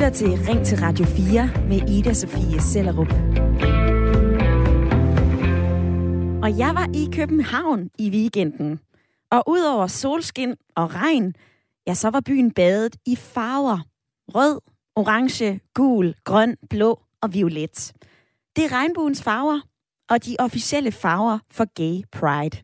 lytter til Ring til Radio 4 med Ida Sofie Sellerup. Og jeg var i København i weekenden. Og udover solskin og regn, ja, så var byen badet i farver. Rød, orange, gul, grøn, blå og violet. Det er regnbuens farver, og de officielle farver for Gay Pride.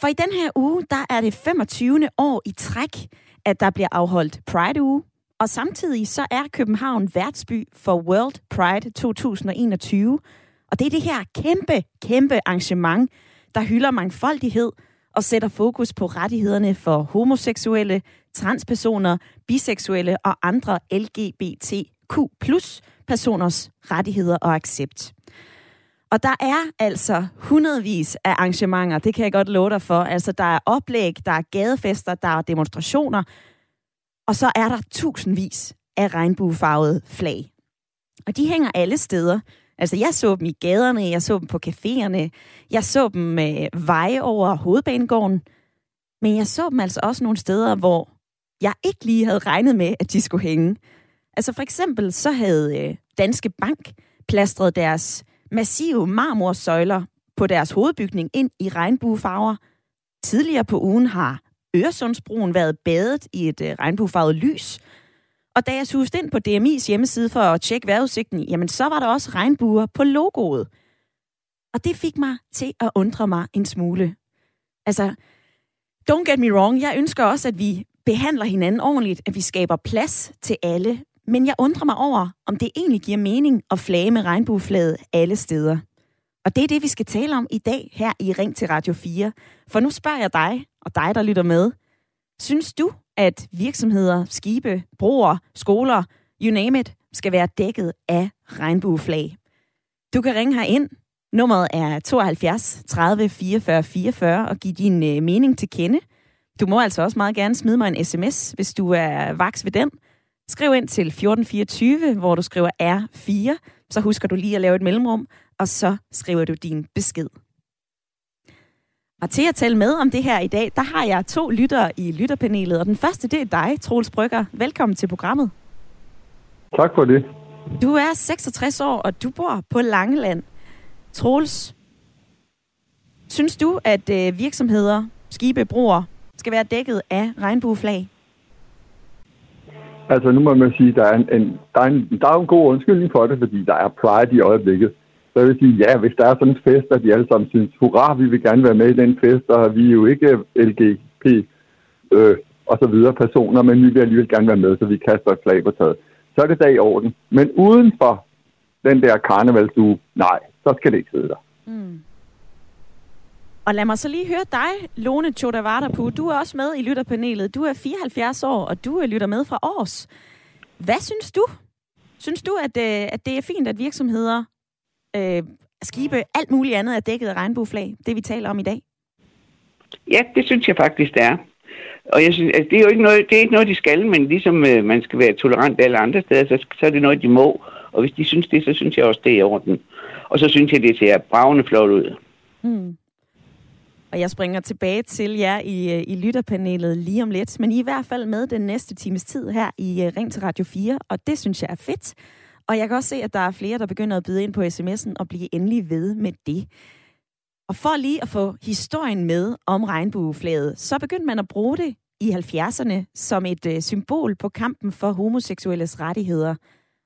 For i den her uge, der er det 25. år i træk, at der bliver afholdt Pride-uge, og samtidig så er København værtsby for World Pride 2021. Og det er det her kæmpe, kæmpe arrangement, der hylder mangfoldighed og sætter fokus på rettighederne for homoseksuelle, transpersoner, biseksuelle og andre LGBTQ personers rettigheder og accept. Og der er altså hundredvis af arrangementer, det kan jeg godt love dig for. Altså, der er oplæg, der er gadefester, der er demonstrationer, og så er der tusindvis af regnbuefarvede flag. Og de hænger alle steder. Altså, jeg så dem i gaderne, jeg så dem på caféerne, jeg så dem med veje over hovedbanegården, men jeg så dem altså også nogle steder, hvor jeg ikke lige havde regnet med, at de skulle hænge. Altså for eksempel så havde øh, Danske Bank plastret deres massive marmorsøjler på deres hovedbygning ind i regnbuefarver. Tidligere på ugen har Øresundsbroen været badet i et øh, regnbuefarvet lys. Og da jeg suste ind på DMI's hjemmeside for at tjekke vejrudsigten, jamen så var der også regnbuer på logoet. Og det fik mig til at undre mig en smule. Altså, don't get me wrong, jeg ønsker også, at vi behandler hinanden ordentligt, at vi skaber plads til alle. Men jeg undrer mig over, om det egentlig giver mening at flage med regnbueflaget alle steder. Og det er det, vi skal tale om i dag her i Ring til Radio 4. For nu spørger jeg dig, og dig, der lytter med. Synes du, at virksomheder, skibe, broer, skoler, you name it, skal være dækket af regnbueflag? Du kan ringe her ind. Nummeret er 72 30 44 44 og give din øh, mening til kende. Du må altså også meget gerne smide mig en sms, hvis du er vaks ved den. Skriv ind til 1424, hvor du skriver R4, så husker du lige at lave et mellemrum, og så skriver du din besked. Og til at tale med om det her i dag, der har jeg to lyttere i lytterpanelet, og den første det er dig, Troels Brygger. Velkommen til programmet. Tak for det. Du er 66 år, og du bor på Langeland. Troels, synes du, at øh, virksomheder, skibe, broer skal være dækket af regnbueflag? Altså, nu må man sige, der er en, en, der, er en, der er en god undskyldning for det, fordi der er pride i øjeblikket. Så jeg sige, ja, hvis der er sådan en fest, at de alle sammen synes, hurra, vi vil gerne være med i den fest, og vi er jo ikke LGP øh, og så videre personer, men vi vil alligevel gerne være med, så vi kaster et flag på taget. Så er det dag i orden. Men uden for den der karnevalsuge, nej, så skal det ikke sidde der. Mm. Og lad mig så lige høre dig, Lone Chodavadapu. Du er også med i lytterpanelet. Du er 74 år, og du lytter med fra års. Hvad synes du? Synes du, at, øh, at det er fint, at virksomheder, øh, skibe, alt muligt andet er dækket af regnbueflag? Det vi taler om i dag. Ja, det synes jeg faktisk, det er. Og jeg synes, altså, det er jo ikke noget, det er ikke noget, de skal, men ligesom øh, man skal være tolerant alle andre steder, så, så er det noget, de må. Og hvis de synes det, så synes jeg også, det er i orden. Og så synes jeg, det ser bravende flot ud. Hmm. Og jeg springer tilbage til jer i, øh, i lytterpanelet lige om lidt. Men I er i hvert fald med den næste times tid her i øh, Ring til Radio 4, og det synes jeg er fedt. Og jeg kan også se, at der er flere, der begynder at byde ind på sms'en og blive endelig ved med det. Og for lige at få historien med om regnbueflaget, så begyndte man at bruge det i 70'erne som et øh, symbol på kampen for homoseksuelles rettigheder.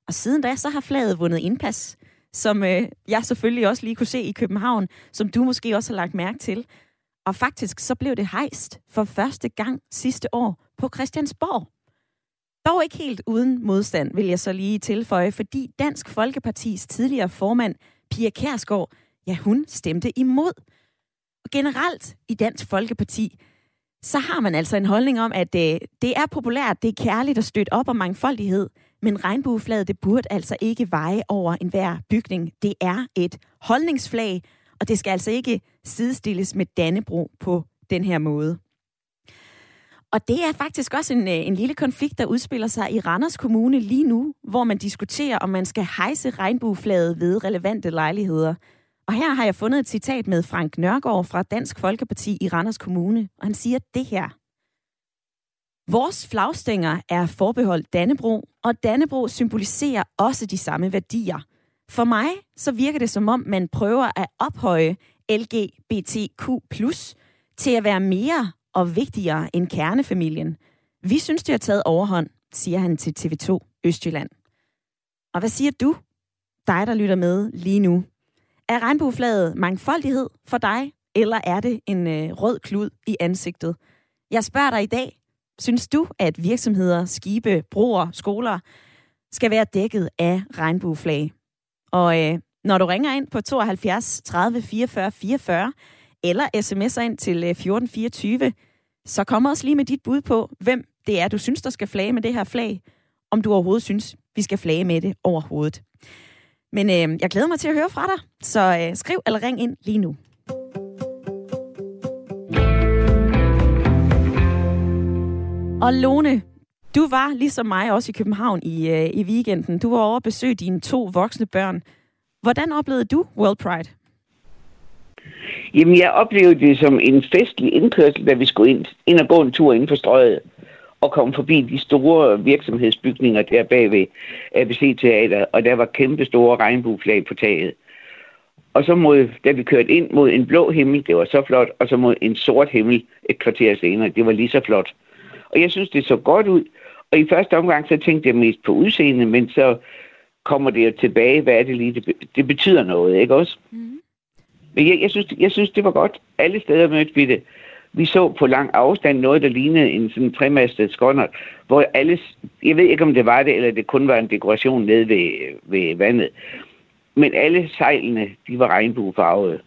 Og siden da, så har flaget vundet indpas, som øh, jeg selvfølgelig også lige kunne se i København, som du måske også har lagt mærke til. Og faktisk så blev det hejst for første gang sidste år på Christiansborg. Dog ikke helt uden modstand, vil jeg så lige tilføje, fordi Dansk Folkepartis tidligere formand, Pia Kærsgaard, ja, hun stemte imod. Og generelt i Dansk Folkeparti, så har man altså en holdning om, at øh, det er populært, det er kærligt at støtte op om mangfoldighed, men regnbueflaget, det burde altså ikke veje over enhver bygning. Det er et holdningsflag, og det skal altså ikke sidestilles med Dannebro på den her måde. Og det er faktisk også en, øh, en lille konflikt, der udspiller sig i Randers Kommune lige nu, hvor man diskuterer, om man skal hejse regnbueflaget ved relevante lejligheder. Og her har jeg fundet et citat med Frank Nørgaard fra Dansk Folkeparti i Randers Kommune, og han siger det her. Vores flagstænger er forbeholdt Dannebro, og Dannebro symboliserer også de samme værdier. For mig så virker det som om, man prøver at ophøje LGBTQ+, til at være mere og vigtigere end kernefamilien. Vi synes, det har taget overhånd, siger han til TV2 Østjylland. Og hvad siger du, dig der lytter med lige nu? Er regnbueflaget mangfoldighed for dig, eller er det en øh, rød klud i ansigtet? Jeg spørger dig i dag, synes du, at virksomheder, skibe, broer, skoler skal være dækket af regnbueflag? Og øh, når du ringer ind på 72 30 44 44, eller sms'er ind til øh, 1424, så kom også lige med dit bud på, hvem det er, du synes, der skal flage med det her flag, om du overhovedet synes, vi skal flage med det overhovedet. Men øh, jeg glæder mig til at høre fra dig, så øh, skriv eller ring ind lige nu. Og Lone, du var ligesom mig også i København i, øh, i weekenden. Du var over at besøge dine to voksne børn. Hvordan oplevede du World Pride? Jamen, jeg oplevede det som en festlig indkørsel, da vi skulle ind, ind og gå en tur inden for strøget og komme forbi de store virksomhedsbygninger der bag ved ABC Teater, og der var kæmpe store regnbueflag på taget. Og så mod, da vi kørte ind mod en blå himmel, det var så flot, og så mod en sort himmel et kvarter senere, det var lige så flot. Og jeg synes, det så godt ud. Og i første omgang, så tænkte jeg mest på udseende, men så kommer det jo tilbage, hvad er det lige, det, det betyder noget, ikke også? Mm. Men jeg, jeg, synes, jeg synes, det var godt. Alle steder mødte vi det. Vi så på lang afstand noget, der lignede en sådan tremastet skånder, hvor alle, jeg ved ikke, om det var det, eller det kun var en dekoration nede ved, ved vandet, men alle sejlene, de var regnbuefarvede.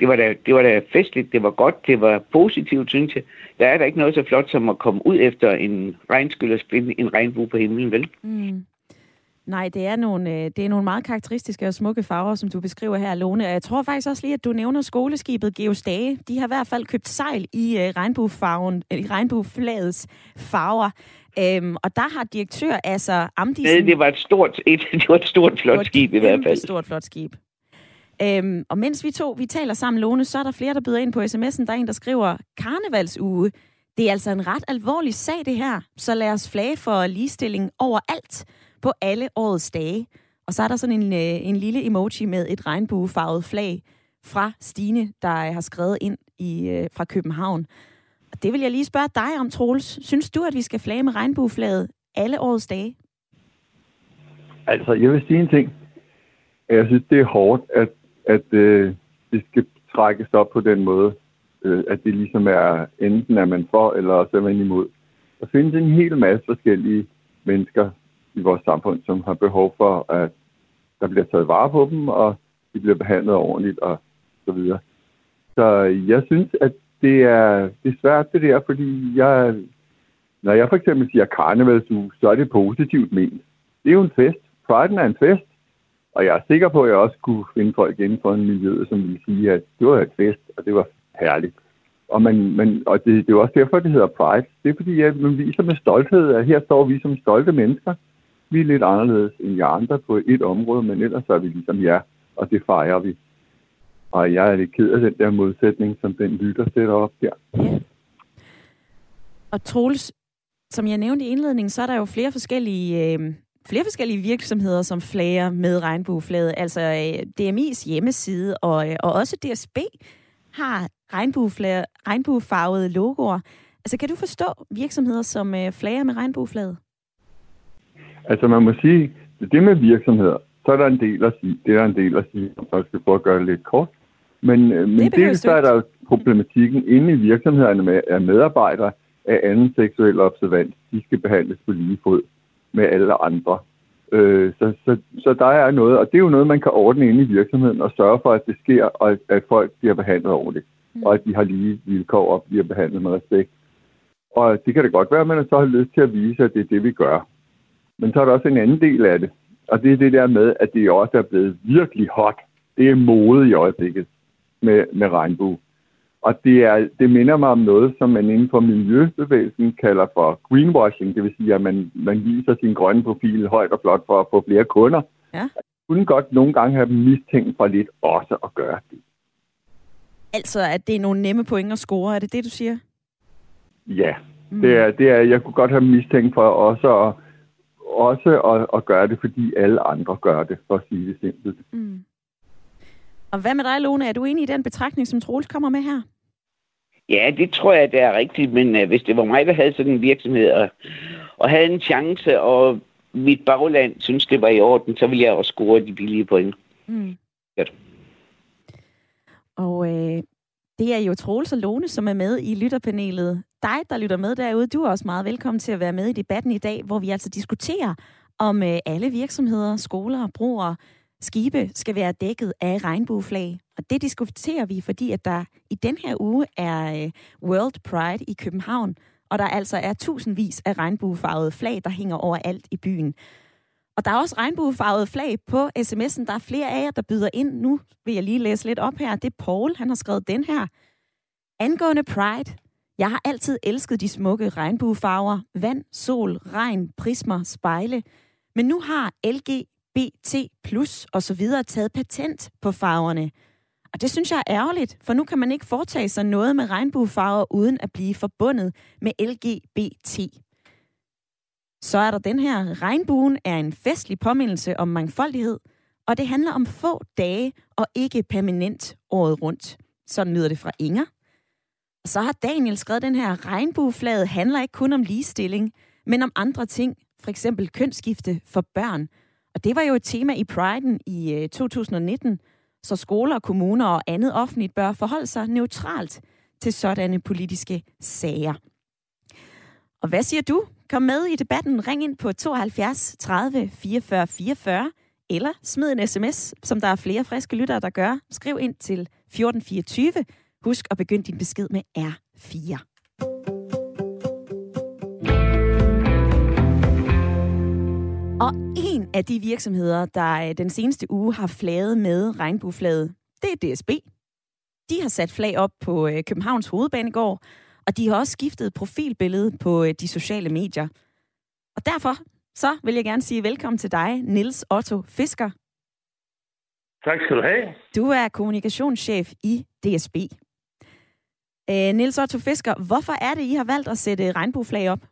Det var, da, det var da festligt, det var godt, det var positivt, synes jeg. Der er da ikke noget så flot som at komme ud efter en regnskyld og spille en regnbue på himlen, vel? Mm. Nej, det er, nogle, øh, det er nogle meget karakteristiske og smukke farver, som du beskriver her, Lone. Jeg tror faktisk også lige, at du nævner skoleskibet Geostage. De har i hvert fald købt sejl i uh, regnbuefarven, i regnbueflagets farver. Øhm, og der har direktør altså Amdisen... Nej, det var et stort, et, det var et stort flot skib i hvert fald. Et stort flot skib. Øhm, og mens vi to vi taler sammen, Lone, så er der flere, der byder ind på sms'en. Der er en, der skriver, karnevalsuge. Det er altså en ret alvorlig sag, det her. Så lad os flage for ligestilling overalt på alle årets dage. Og så er der sådan en, øh, en lille emoji med et regnbuefarvet flag fra Stine, der øh, har skrevet ind i, øh, fra København. Og det vil jeg lige spørge dig om, Troels. Synes du, at vi skal flage med regnbueflaget alle årets dage? Altså, jeg vil sige en ting. Jeg synes, det er hårdt, at, at øh, det skal trækkes op på den måde. Øh, at det ligesom er, enten er man for, eller så er man imod. Der findes en hel masse forskellige mennesker, i vores samfund, som har behov for, at der bliver taget vare på dem, og de bliver behandlet ordentligt og så videre. Så jeg synes, at det er, det er svært det der, fordi jeg, når jeg for eksempel siger karnevalsuge, så er det positivt ment. Det er jo en fest. Pride er en fest. Og jeg er sikker på, at jeg også kunne finde folk inden for en miljø, som ville sige, at det var et fest, og det var herligt. Og, man, man, og det, det er jo også derfor, det hedder Pride. Det er fordi, at man viser med stolthed, at her står vi som stolte mennesker, vi er lidt anderledes end jer andre på et område, men ellers er vi ligesom jer, og det fejrer vi. Og jeg er lidt ked af den der modsætning, som den lytter sætter op der. Ja. Og Troels, som jeg nævnte i indledningen, så er der jo flere forskellige, øh, flere forskellige virksomheder, som flager med regnbueflaget. Altså øh, DMI's hjemmeside og, øh, og også DSB har regnbuefarvede logoer. Altså kan du forstå virksomheder, som øh, flager med regnbueflaget? Altså man må sige, det med virksomheder, så er der en del at sige. Det er en del at sige, om man skal prøve at gøre det lidt kort. Men, øh, men det dels så er der problematikken inde i virksomhederne med, at medarbejdere af anden seksuel observant, de skal behandles på lige fod med alle andre. Øh, så, så, så der er noget, og det er jo noget, man kan ordne inde i virksomheden og sørge for, at det sker, og at folk bliver behandlet ordentligt, mm. og at de har lige vilkår og bliver behandlet med respekt. Og det kan det godt være, at man så har lyst til at vise, at det er det, vi gør. Men så er der også en anden del af det, og det er det der med, at det også er blevet virkelig hot. Det er mode i øjeblikket med, med regnbue. Og det, er, det minder mig om noget, som man inden for miljøbevægelsen kalder for greenwashing. Det vil sige, at man, man viser sin grønne profil højt og flot for at få flere kunder. Ja. Jeg kunne godt nogle gange have mistænkt for lidt også at gøre det. Altså, at det er nogle nemme point at score, er det det, du siger? Ja, Mm. Det, er, det er, jeg kunne godt have mistænkt for også at, også at, at gøre det, fordi alle andre gør det, for at sige det simpelt. Mm. Og hvad med dig, Lone? Er du enig i den betragtning, som Troels kommer med her? Ja, det tror jeg, det er rigtigt, men uh, hvis det var mig, der havde sådan en virksomhed, og, og havde en chance, og mit bagland synes, det var i orden, så ville jeg også score de billige point. Mm. Ja. Og øh, det er jo Troels og Lone, som er med i lytterpanelet. Dig, der lytter med derude, du er også meget velkommen til at være med i debatten i dag, hvor vi altså diskuterer, om øh, alle virksomheder, skoler, broer, skibe skal være dækket af regnbueflag. Og det diskuterer vi, fordi at der i den her uge er øh, World Pride i København, og der altså er tusindvis af regnbuefarvede flag, der hænger overalt i byen. Og der er også regnbuefarvede flag på sms'en. Der er flere af jer, der byder ind. Nu vil jeg lige læse lidt op her. Det er Paul, han har skrevet den her. Angående Pride. Jeg har altid elsket de smukke regnbuefarver. Vand, sol, regn, prismer, spejle. Men nu har LGBT plus og så videre taget patent på farverne. Og det synes jeg er ærgerligt, for nu kan man ikke foretage sig noget med regnbuefarver uden at blive forbundet med LGBT. Så er der den her. Regnbuen er en festlig påmindelse om mangfoldighed, og det handler om få dage og ikke permanent året rundt. Sådan lyder det fra Inger. Så har Daniel skrevet den her. Regnbueflaget handler ikke kun om ligestilling, men om andre ting, for eksempel kønsskifte for børn. Og det var jo et tema i Priden i øh, 2019, så skoler, kommuner og andet offentligt bør forholde sig neutralt til sådanne politiske sager. Og hvad siger du? Kom med i debatten. Ring ind på 72 30 44 44, eller smid en sms, som der er flere friske lyttere, der gør. Skriv ind til 1424. Husk at begynde din besked med R4. Og en af de virksomheder, der øh, den seneste uge har flaget med regnbueflaget, det er DSB. De har sat flag op på øh, Københavns Hovedbanegård, og de har også skiftet profilbillede på øh, de sociale medier. Og derfor så vil jeg gerne sige velkommen til dig, Nils Otto Fisker. Tak skal du have. Du er kommunikationschef i DSB. Øh, Nils Otto Fisker, hvorfor er det, I har valgt at sætte regnbueflag op?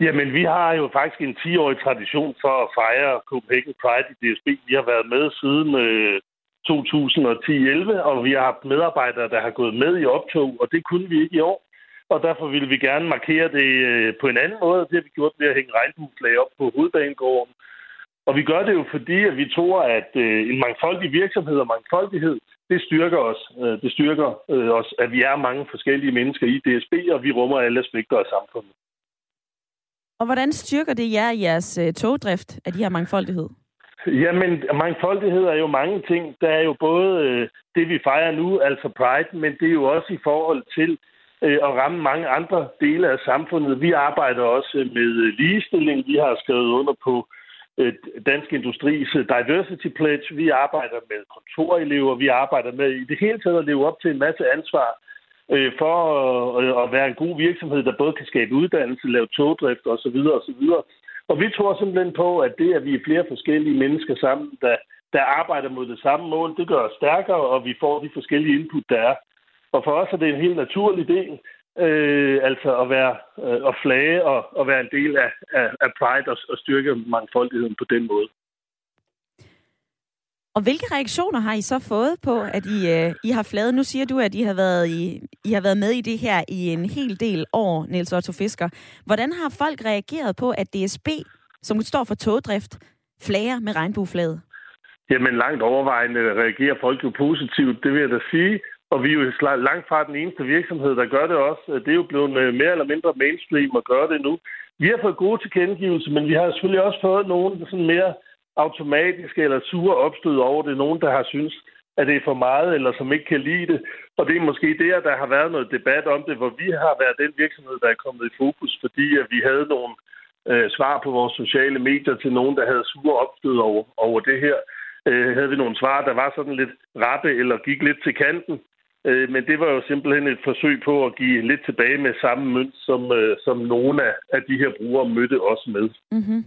Jamen, vi har jo faktisk en 10-årig tradition for at fejre Copenhagen Pride i DSB. Vi har været med siden øh, 2010-11, og vi har haft medarbejdere, der har gået med i optog, og det kunne vi ikke i år. Og derfor ville vi gerne markere det øh, på en anden måde, det har vi gjort ved at hænge regnbueflag op på hovedbanegården. Og vi gør det jo fordi, at vi tror, at øh, en mangfoldig virksomhed og mangfoldighed, det styrker os. Øh, det styrker os, at vi er mange forskellige mennesker i DSB, og vi rummer alle aspekter af samfundet. Og hvordan styrker det jer i jeres togdrift af de her mangfoldighed? Jamen, mangfoldighed er jo mange ting. Der er jo både øh, det, vi fejrer nu, altså Pride, men det er jo også i forhold til øh, at ramme mange andre dele af samfundet. Vi arbejder også med ligestilling. Vi har skrevet under på øh, Øh, Dansk Industris øh, Diversity Pledge. Vi arbejder med kontorelever. Vi arbejder med i det hele taget at leve op til en masse ansvar øh, for at, at være en god virksomhed, der både kan skabe uddannelse, lave togdrift osv. osv. Og vi tror simpelthen på, at det, at vi er flere forskellige mennesker sammen, der, der arbejder mod det samme mål, det gør os stærkere, og vi får de forskellige input, der er. Og for os er det en helt naturlig del, øh, altså at være øh, at flage og, og være en del af, af, af Pride og, og styrke mangfoldigheden på den måde. Og hvilke reaktioner har I så fået på, at I, øh, I har fladet? Nu siger du, at I har, været i, I har været med i det her i en hel del år, Niels Otto Fisker. Hvordan har folk reageret på, at DSB, som står for togdrift, flager med regnbueflaget? Jamen langt overvejende reagerer folk jo positivt, det vil jeg da sige. Og vi er jo langt fra den eneste virksomhed, der gør det også. Det er jo blevet øh, mere eller mindre mainstream at gøre det nu. Vi har fået gode tilkendegivelser, men vi har selvfølgelig også fået nogle sådan mere automatiske eller sure opstød over det. Nogen, der har synes, at det er for meget, eller som ikke kan lide det. Og det er måske der, der har været noget debat om det, hvor vi har været den virksomhed, der er kommet i fokus, fordi at vi havde nogle øh, svar på vores sociale medier til nogen, der havde sure opstød over, over det her. Øh, havde vi nogle svar, der var sådan lidt rette eller gik lidt til kanten. Øh, men det var jo simpelthen et forsøg på at give lidt tilbage med samme mønt, som, øh, som nogle af, de her brugere mødte os med. Mm-hmm.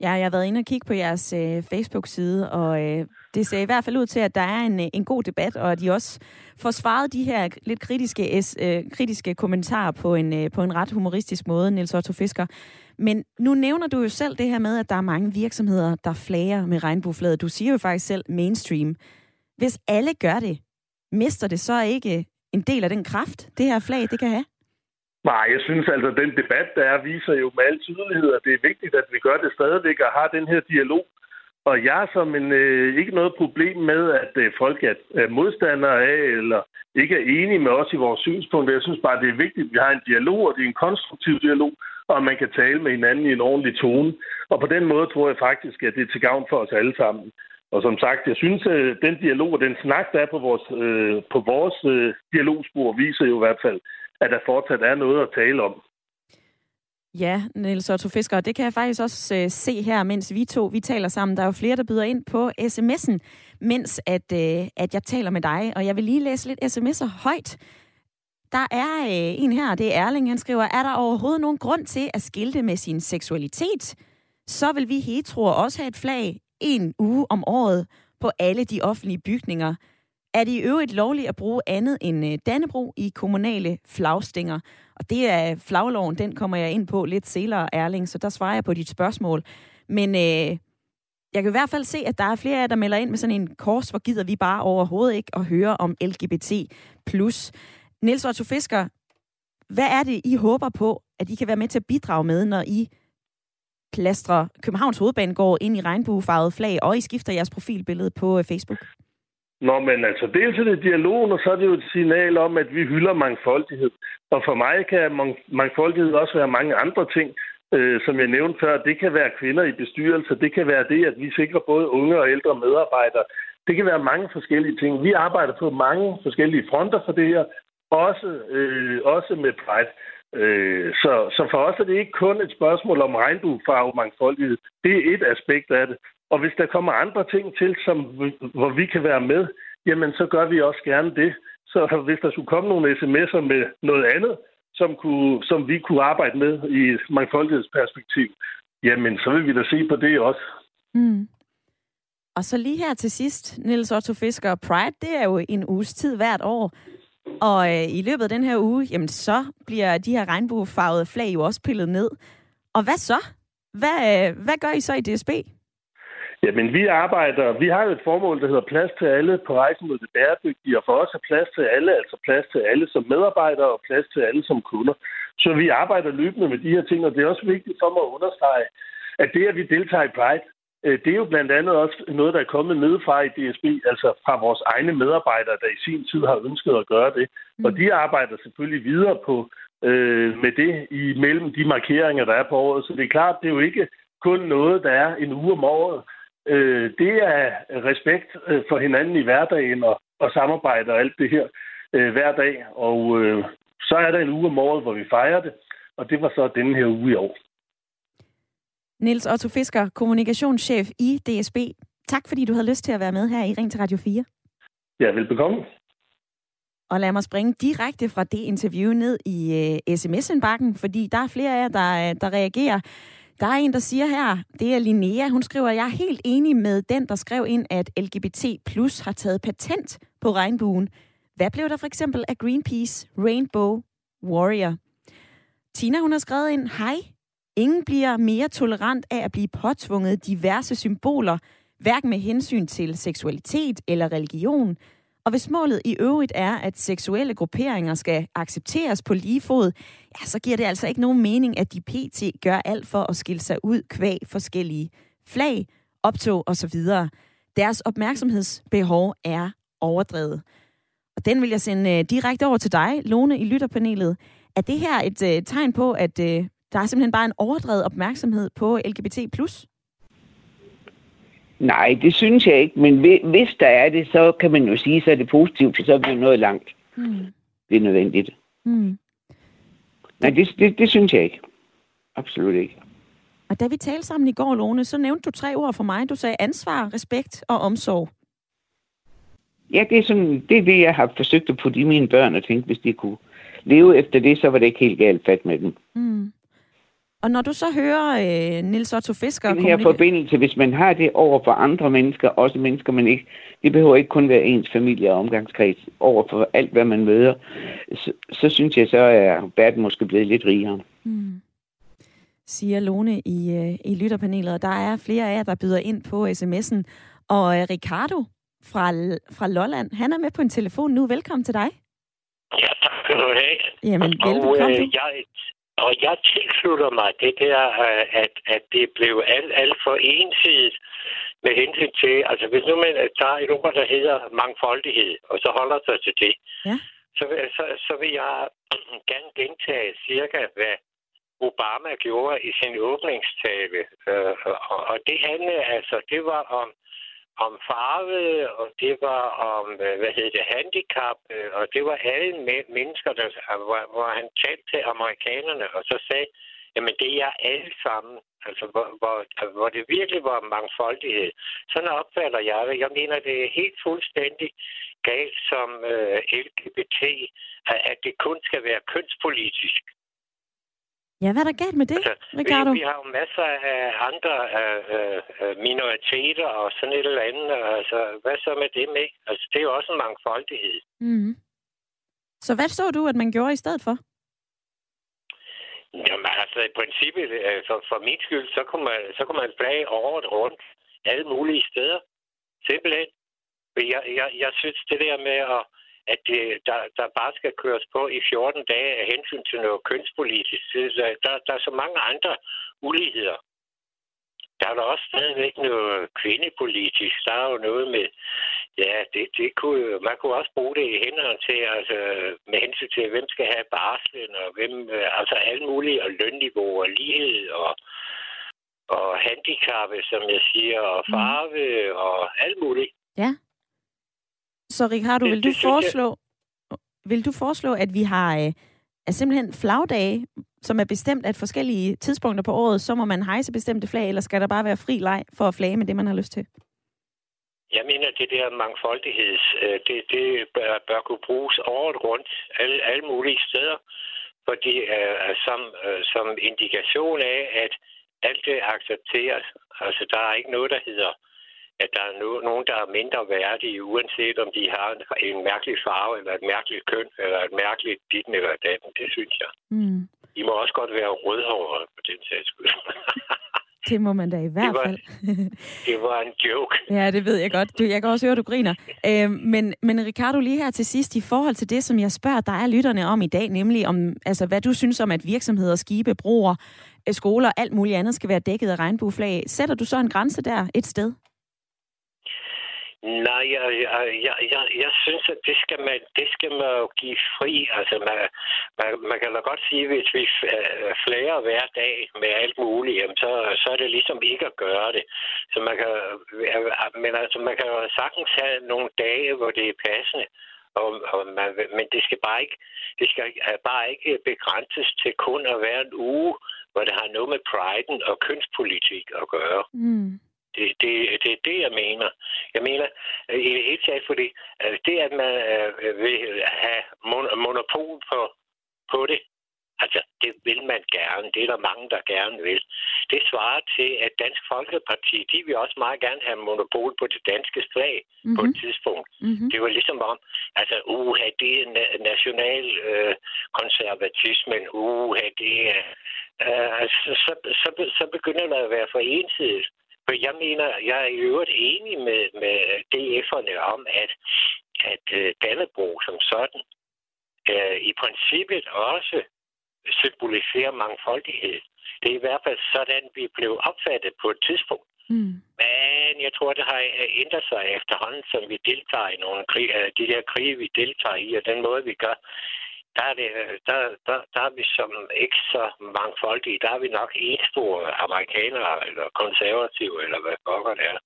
Ja, jeg har været inde og kigge på jeres øh, Facebook-side, og øh, det ser i hvert fald ud til, at der er en, en god debat, og at de også får svaret de her lidt kritiske, øh, kritiske kommentarer på en, øh, på en ret humoristisk måde, Niels Otto Fisker. Men nu nævner du jo selv det her med, at der er mange virksomheder, der flager med regnbueflaget. Du siger jo faktisk selv mainstream. Hvis alle gør det, mister det så ikke en del af den kraft, det her flag, det kan have? Nej, jeg synes altså, at den debat, der er, viser jo med al tydelighed, at det er vigtigt, at vi gør det stadigvæk og har den her dialog. Og jeg har som en, øh, ikke noget problem med, at øh, folk er, er modstandere af, eller ikke er enige med os i vores synspunkter. Jeg synes bare, det er vigtigt, at vi har en dialog, og det er en konstruktiv dialog, og man kan tale med hinanden i en ordentlig tone. Og på den måde tror jeg faktisk, at det er til gavn for os alle sammen. Og som sagt, jeg synes, at den dialog og den snak, der er på vores, øh, på vores øh, dialogspor, viser jo i hvert fald, at der fortsat er noget at tale om. Ja, Niels Otto Fisker, det kan jeg faktisk også øh, se her, mens vi to vi taler sammen. Der er jo flere, der byder ind på sms'en, mens at, øh, at jeg taler med dig. Og jeg vil lige læse lidt sms'er højt. Der er øh, en her, det er Erling, han skriver, er der overhovedet nogen grund til at skilte med sin seksualitet? Så vil vi heteroer også have et flag en uge om året på alle de offentlige bygninger. Er det i øvrigt lovligt at bruge andet end øh, Dannebro i kommunale flagstænger? Og det er flagloven, den kommer jeg ind på lidt senere, Erling, så der svarer jeg på dit spørgsmål. Men øh, jeg kan i hvert fald se, at der er flere af jer, der melder ind med sådan en kors, hvor gider vi bare overhovedet ikke at høre om LGBT+. Niels Otto Fisker, hvad er det, I håber på, at I kan være med til at bidrage med, når I plastre Københavns Hovedbanegård ind i regnbuefarvet flag, og I skifter jeres profilbillede på øh, Facebook? Nå, men altså, dels er det dialogen, og så er det jo et signal om, at vi hylder mangfoldighed. Og for mig kan mangfoldighed også være mange andre ting, øh, som jeg nævnte før. Det kan være kvinder i bestyrelser, det kan være det, at vi sikrer både unge og ældre medarbejdere. Det kan være mange forskellige ting. Vi arbejder på mange forskellige fronter for det her, også, øh, også med Pride. Øh, så, så for os er det ikke kun et spørgsmål om regnbuefarve mangfoldighed. Det er et aspekt af det. Og hvis der kommer andre ting til, som, hvor vi kan være med, jamen så gør vi også gerne det. Så hvis der skulle komme nogle sms'er med noget andet, som, kunne, som vi kunne arbejde med i et mangfoldighedsperspektiv, jamen så vil vi da se på det også. Mm. Og så lige her til sidst, Niels Otto Fisker, Pride, det er jo en uges tid hvert år. Og øh, i løbet af den her uge, jamen så bliver de her regnbuefarvede flag jo også pillet ned. Og hvad så? Hvad, øh, hvad gør I så i DSB? Jamen, vi arbejder, vi har jo et formål, der hedder plads til alle på rejsen mod det bæredygtige, og for os er plads til alle, altså plads til alle som medarbejdere og plads til alle som kunder. Så vi arbejder løbende med de her ting, og det er også vigtigt for mig at understrege, at det, at vi deltager i Pride, det er jo blandt andet også noget, der er kommet nedefra i DSB, altså fra vores egne medarbejdere, der i sin tid har ønsket at gøre det. Mm. Og de arbejder selvfølgelig videre på øh, med det i mellem de markeringer, der er på året. Så det er klart, det er jo ikke kun noget, der er en uge om året øh, det er respekt øh, for hinanden i hverdagen og, og samarbejde og alt det her øh, hver dag. Og øh, så er der en uge om året, hvor vi fejrer det, og det var så denne her uge i år. Niels Otto Fisker, kommunikationschef i DSB. Tak fordi du havde lyst til at være med her i Ring til Radio 4. Ja, velbekomme. Og lad mig springe direkte fra det interview ned i uh, sms-indbakken, fordi der er flere af jer, der, der reagerer. Der er en, der siger her, det er Linnea, hun skriver, jeg er helt enig med den, der skrev ind, at LGBT plus har taget patent på regnbuen. Hvad blev der for eksempel af Greenpeace Rainbow Warrior? Tina, hun har skrevet ind, hej, ingen bliver mere tolerant af at blive påtvunget diverse symboler, hverken med hensyn til seksualitet eller religion. Og hvis målet i øvrigt er, at seksuelle grupperinger skal accepteres på lige fod, ja, så giver det altså ikke nogen mening, at de pt. gør alt for at skille sig ud kvæg forskellige flag, optog osv. Deres opmærksomhedsbehov er overdrevet. Og den vil jeg sende øh, direkte over til dig, Lone, i lytterpanelet. Er det her et øh, tegn på, at øh, der er simpelthen bare en overdrevet opmærksomhed på LGBT+. Nej, det synes jeg ikke. Men hvis der er det, så kan man jo sige, så er det positivt, for så er vi nået langt. Mm. Det er nødvendigt. Mm. Nej, det, det, det synes jeg ikke. Absolut ikke. Og da vi talte sammen i går, Lone, så nævnte du tre ord for mig. Du sagde ansvar, respekt og omsorg. Ja, det er, sådan, det er det, jeg har forsøgt at putte i mine børn og tænke, hvis de kunne leve efter det, så var det ikke helt galt fat med dem. Mm. Og når du så hører øh, Nils Otto Fisker... Den her forbindelse, hvis man har det over for andre mennesker, også mennesker, man ikke... Det behøver ikke kun være ens familie og omgangskreds. Over for alt, hvad man møder, så, så synes jeg, så er verden måske blevet lidt rigere. Mm siger Lone i, øh, i lytterpanelet. Og der er flere af jer, der byder ind på sms'en. Og øh, Ricardo fra, fra Lolland, han er med på en telefon nu. Velkommen til dig. Ja, tak skal du have. Jamen, velkommen. Og, øh, jeg, og jeg tilslutter mig det der, øh, at, at det blev alt, alt for ensidigt med hensyn til, altså hvis nu man tager et ord, der hedder mangfoldighed, og så holder sig til det, ja. så, så, så vil jeg gerne gentage cirka, hvad Obama gjorde i sin åbningstale. Øh, og det handlede altså, det var om om farve, og det var om, øh, hvad hedder det, handicap, øh, og det var alle mennesker, der, øh, hvor, hvor han talte til amerikanerne, og så sagde, jamen det er alle sammen, altså hvor, hvor, hvor det virkelig var mangfoldighed. Sådan opfatter jeg det. Jeg mener, det er helt fuldstændig galt som øh, LGBT, at det kun skal være kønspolitisk. Ja, hvad er der galt med det, altså, Ricardo? Vi, vi har jo masser af andre uh, uh, minoriteter og sådan et eller andet. Altså, hvad så med dem, ikke? Altså, det er jo også en mangfoldighed. Mm. Så hvad så du, at man gjorde i stedet for? Jamen, altså, i princippet, øh, for, for min skyld, så kunne man, så kunne man flage året rundt alle mulige steder. Simpelthen. Jeg, jeg, jeg synes, det der med at at det, der, der bare skal køres på i 14 dage af hensyn til noget kønspolitisk. Der, der er så mange andre uligheder. Der er der også stadigvæk noget kvindepolitisk. Der er jo noget med, ja, det, det kunne, man kunne også bruge det i hænderne til, altså med hensyn til, hvem skal have barslen, og hvem, øh, altså alle mulige, og lønniveau, og lighed, og, og handicappe, som jeg siger, og farve, mm. og alt muligt. Ja. Så Ricardo, vil du foreslå, vil du foreslå, at vi har øh, er simpelthen flagdage, som er bestemt af forskellige tidspunkter på året, så må man hejse bestemte flag, eller skal der bare være fri leg for at flage med det, man har lyst til? Jeg mener, det der mangfoldigheds, øh, det, det bør, bør kunne bruges året rundt, alle, alle mulige steder, fordi uh, som, uh, som indikation af, at alt det accepteres. Altså, der er ikke noget, der hedder at der er nogen, der er mindre værdige, uanset om de har en mærkelig farve, eller et mærkeligt køn, eller et mærkeligt ditten eller datten. Det synes jeg. Mm. De må også godt være rødhårede på den sags skyld. Det må man da i hvert det var, fald. det var en joke. Ja, det ved jeg godt. Du, jeg kan også høre, du griner. Øh, men, men Ricardo, lige her til sidst, i forhold til det, som jeg spørger dig lytterne om i dag, nemlig om, altså, hvad du synes om, at virksomheder, skibe, broer, øh, skoler, alt muligt andet skal være dækket af regnbueflag. Sætter du så en grænse der et sted? Nej, jeg, jeg, jeg, jeg, jeg synes, at det skal man, det skal man jo give fri. Altså, man, man, man kan da godt sige, at hvis vi øh, flager hver dag med alt muligt, jamen, så, så er det ligesom ikke at gøre det. Så man kan, øh, men altså, man kan jo sagtens have nogle dage, hvor det er passende. Og, og man, men det skal bare ikke, det skal øh, bare ikke begrænses til kun at være en uge, hvor det har noget med priden og kønspolitik at gøre. Mm. Det, det, det er det, jeg mener. Jeg mener øh, i det hele taget, fordi øh, det, at man øh, vil have monopol på, på det, altså det vil man gerne. Det er der mange, der gerne vil. Det svarer til, at Dansk Folkeparti, de vil også meget gerne have monopol på det danske flag mm-hmm. på et mhm. tidspunkt. Mm-hmm. Det var ligesom om, altså, uha, det er national øh, konservatismen, uha, det er... Øh, altså, så, så, så begynder det at være for ensidigt. For jeg mener, jeg er i øvrigt enig med, med DF'erne om, at, at uh, Dannebro som sådan uh, i princippet også symboliserer mangfoldighed. Det er i hvert fald sådan, vi blev opfattet på et tidspunkt. Mm. Men jeg tror, det har ændret sig efterhånden, som vi deltager i nogle krig, de der krige, vi deltager i, og den måde, vi gør der er, det, der, der, der er vi som ikke så mangfoldige. Der er vi nok enspor amerikanere eller konservative, eller hvad pokker det er.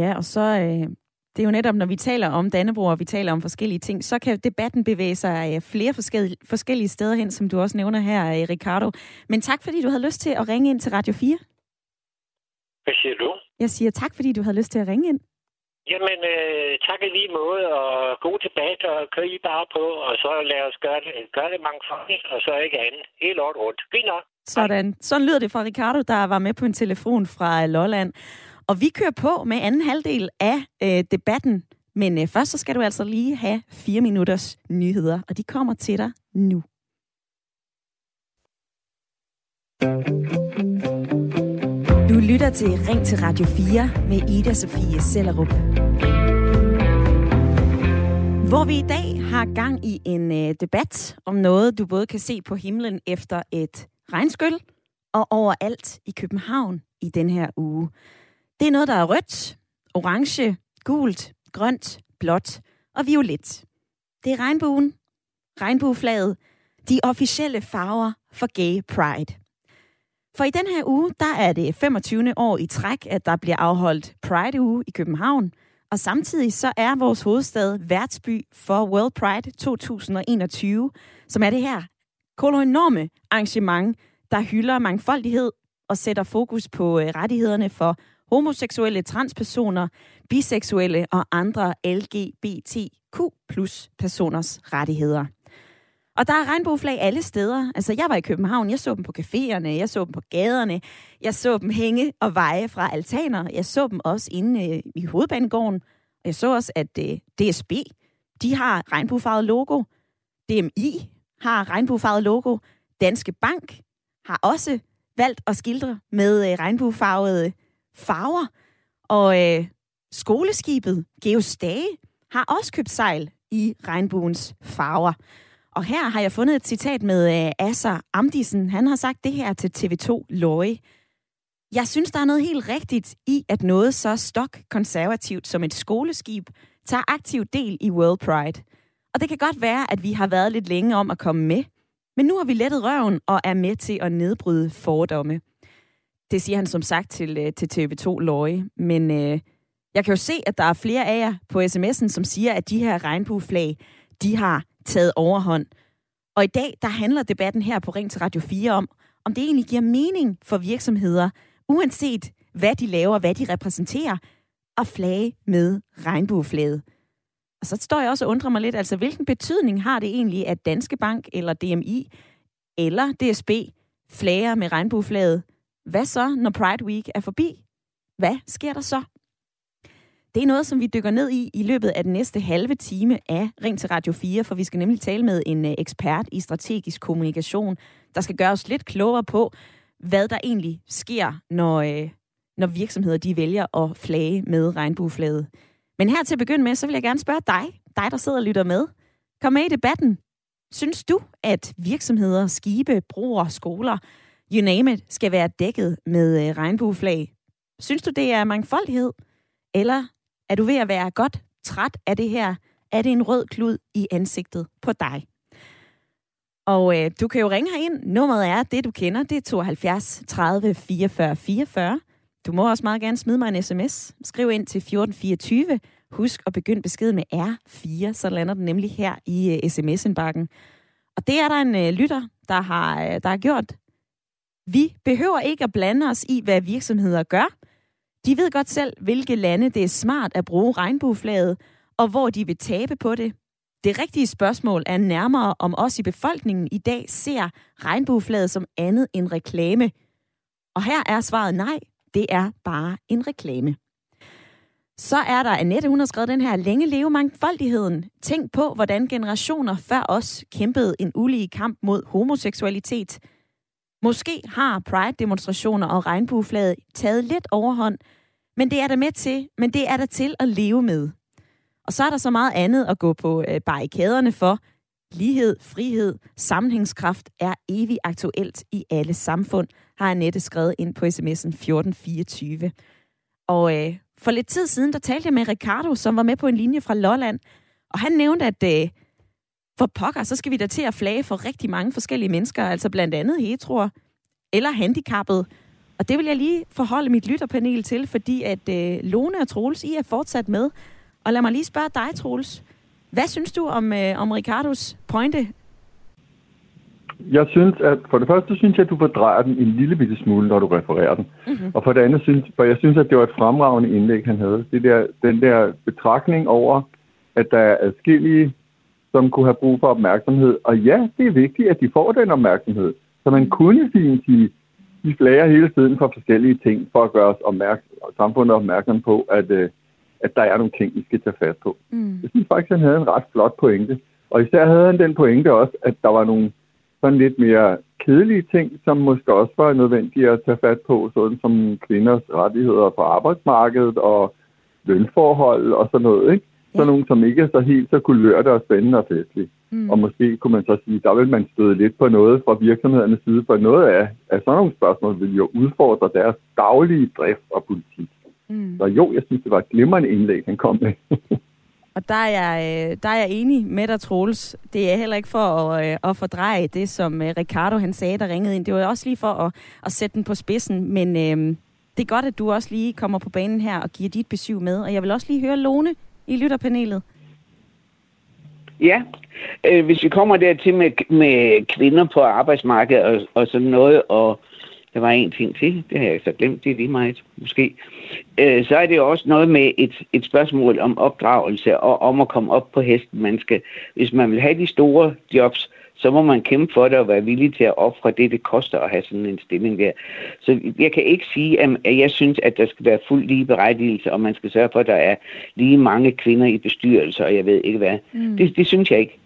Ja, og så... Øh, det er jo netop, når vi taler om Dannebro, og vi taler om forskellige ting, så kan debatten bevæge sig øh, flere forskellige, forskellige steder hen, som du også nævner her, øh, Ricardo. Men tak, fordi du havde lyst til at ringe ind til Radio 4. Hvad siger du? Jeg siger tak, fordi du havde lyst til at ringe ind. Jamen, øh, tak i lige måde, og god debat, og kør I bare på, og så lad os gøre det, gøre det mangfoldigt, og så ikke andet. Helt lort rundt. Fint nok. Sådan. Sådan lyder det fra Ricardo, der var med på en telefon fra øh, Lolland. Og vi kører på med anden halvdel af øh, debatten. Men øh, først så skal du altså lige have fire minutters nyheder, og de kommer til dig nu. Du lytter til Ring til Radio 4 med Ida Sofie Sellerup. Hvor vi i dag har gang i en øh, debat om noget, du både kan se på himlen efter et regnskyl og overalt i København i den her uge. Det er noget, der er rødt, orange, gult, grønt, blåt og violet. Det er regnbuen, regnbueflaget, de officielle farver for Gay Pride. For i den her uge, der er det 25. år i træk, at der bliver afholdt Pride-uge i København. Og samtidig så er vores hovedstad værtsby for World Pride 2021, som er det her kolonorme arrangement, der hylder mangfoldighed og sætter fokus på øh, rettighederne for homoseksuelle, transpersoner, biseksuelle og andre LGBTQ plus personers rettigheder. Og der er regnbueflag alle steder. Altså, jeg var i København, jeg så dem på caféerne, jeg så dem på gaderne, jeg så dem hænge og veje fra altaner, jeg så dem også inde øh, i hovedbanegården, og jeg så også, at øh, DSB, de har regnbuefarvet logo, DMI har regnbuefarvet logo, Danske Bank har også valgt at skildre med øh, regnbuefarvede øh, farver, og øh, skoleskibet Geostage har også købt sejl i regnbuens farver. Og her har jeg fundet et citat med uh, Asser Amdisen. Han har sagt det her til TV2 Løje. Jeg synes, der er noget helt rigtigt i, at noget så stok konservativt som et skoleskib tager aktiv del i World Pride. Og det kan godt være, at vi har været lidt længe om at komme med. Men nu har vi lettet røven og er med til at nedbryde fordomme. Det siger han som sagt til, øh, til TV2 Løje. Men øh, jeg kan jo se, at der er flere af jer på sms'en, som siger, at de her regnbueflag, de har taget overhånd. Og i dag, der handler debatten her på Ring til Radio 4 om, om det egentlig giver mening for virksomheder, uanset hvad de laver, hvad de repræsenterer, at flage med regnbueflaget. Og så står jeg også og undrer mig lidt, altså hvilken betydning har det egentlig, at Danske Bank eller DMI eller DSB flager med regnbueflaget? Hvad så, når Pride Week er forbi? Hvad sker der så? Det er noget, som vi dykker ned i i løbet af den næste halve time af Ring til Radio 4, for vi skal nemlig tale med en øh, ekspert i strategisk kommunikation, der skal gøre os lidt klogere på, hvad der egentlig sker, når, øh, når virksomheder de vælger at flage med regnbueflaget. Men her til at begynde med, så vil jeg gerne spørge dig, dig der sidder og lytter med. Kom med i debatten. Synes du, at virksomheder, skibe, broer, skoler, you name it, skal være dækket med øh, regnbueflag? Synes du, det er mangfoldighed? Eller er du ved at være godt træt af det her? Er det en rød klud i ansigtet på dig? Og øh, du kan jo ringe herind. Nummeret er det, du kender. Det er 72 30 44 44. Du må også meget gerne smide mig en sms. Skriv ind til 1424. Husk at begynde beskeden med R4, så lander den nemlig her i øh, uh, sms-indbakken. Og det er der en uh, lytter, der har, uh, der har gjort. Vi behøver ikke at blande os i, hvad virksomheder gør. De ved godt selv, hvilke lande det er smart at bruge regnbueflaget, og hvor de vil tabe på det. Det rigtige spørgsmål er nærmere, om os i befolkningen i dag ser regnbueflaget som andet end reklame. Og her er svaret nej, det er bare en reklame. Så er der Annette, hun har skrevet den her, længe leve mangfoldigheden. Tænk på, hvordan generationer før os kæmpede en ulige kamp mod homoseksualitet. Måske har Pride-demonstrationer og regnbueflaget taget lidt overhånd, men det er der med til, men det er der til at leve med. Og så er der så meget andet at gå på øh, barrikaderne for. Lighed, frihed, sammenhængskraft er evig aktuelt i alle samfund, har Annette skrevet ind på sms'en 1424. Og øh, for lidt tid siden, der talte jeg med Ricardo, som var med på en linje fra Lolland, og han nævnte, at øh, for pokker, så skal vi da til at flage for rigtig mange forskellige mennesker, altså blandt andet heteroer eller handicappede. Og det vil jeg lige forholde mit lytterpanel til, fordi at øh, Lone og Troels, I er fortsat med. Og lad mig lige spørge dig, Troels. Hvad synes du om, øh, om Ricardos pointe? Jeg synes, at for det første synes jeg, at du fordrejer den en lille bitte smule, når du refererer den. Mm-hmm. Og for det andet synes for jeg synes, at det var et fremragende indlæg, han havde. Det der, den der betragtning over, at der er adskillige, som kunne have brug for opmærksomhed. Og ja, det er vigtigt, at de får den opmærksomhed. Så man kunne fint sige, de flager hele tiden for forskellige ting, for at gøre os opmærksom, samfundet opmærksom på, at, øh, at der er nogle ting, vi skal tage fat på. Mm. Jeg synes faktisk, at han havde en ret flot pointe. Og især havde han den pointe også, at der var nogle sådan lidt mere kedelige ting, som måske også var nødvendige at tage fat på, sådan som kvinders rettigheder på arbejdsmarkedet og lønforhold og sådan noget. Ikke? Ja. Sådan nogle, som ikke er så helt så kulørte og spændende og festlige. Mm. Og måske kunne man så sige, der vil man støde lidt på noget fra virksomhedernes side, for noget af, af sådan nogle spørgsmål vil jo udfordre deres daglige drift og politik. Mm. Så jo, jeg synes, det var et glimrende indlæg, han kom med. Og der er, jeg, øh, der er jeg enig med dig, Troels. Det er heller ikke for at, øh, at fordreje det, som øh, Ricardo han sagde, der ringede ind. Det var også lige for at, at sætte den på spidsen. Men øh, det er godt, at du også lige kommer på banen her og giver dit besøg med. Og jeg vil også lige høre Lone i lytterpanelet. Ja, øh, hvis vi kommer dertil med, med kvinder på arbejdsmarkedet og, og sådan noget, og der var en ting til, det har jeg så glemt, det er lige meget måske. Øh, så er det også noget med et, et spørgsmål om opdragelse og om at komme op på hesten. Man skal, hvis man vil have de store jobs, så må man kæmpe for det og være villig til at ofre det, det koster at have sådan en stilling der. Så jeg kan ikke sige, at jeg synes, at der skal være fuld lige berettigelse, og man skal sørge for, at der er lige mange kvinder i bestyrelser, og jeg ved ikke hvad. Mm. Det, det synes jeg ikke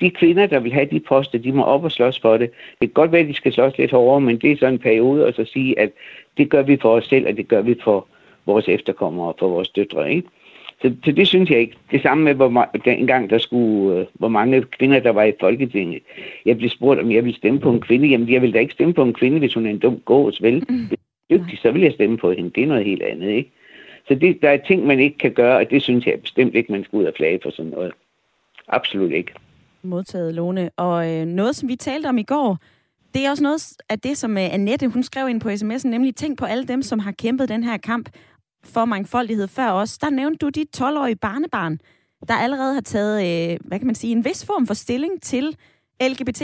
de kvinder, der vil have de poster, de må op og slås for det. Det kan godt være, at de skal slås lidt hårdere, men det er sådan en periode, og så sige, at det gør vi for os selv, og det gør vi for vores efterkommere og for vores døtre. Ikke? Så, så det synes jeg ikke. Det samme med, hvor en gang der skulle, uh, hvor mange kvinder, der var i Folketinget. Jeg blev spurgt, om jeg ville stemme på en kvinde. Jamen, jeg vil da ikke stemme på en kvinde, hvis hun er en dum gås, vel? Mm. Hvis hun er dygtig, så vil jeg stemme på hende. Det er noget helt andet, ikke? Så det, der er ting, man ikke kan gøre, og det synes jeg bestemt ikke, man skal ud og flage for sådan noget. Absolut ikke. Modtaget, Lone. Og øh, noget, som vi talte om i går, det er også noget af det, som øh, Annette, hun skrev ind på sms'en, nemlig tænk på alle dem, som har kæmpet den her kamp for mangfoldighed før os. Der nævnte du dit 12-årige barnebarn, der allerede har taget, øh, hvad kan man sige, en vis form for stilling til LGBT+.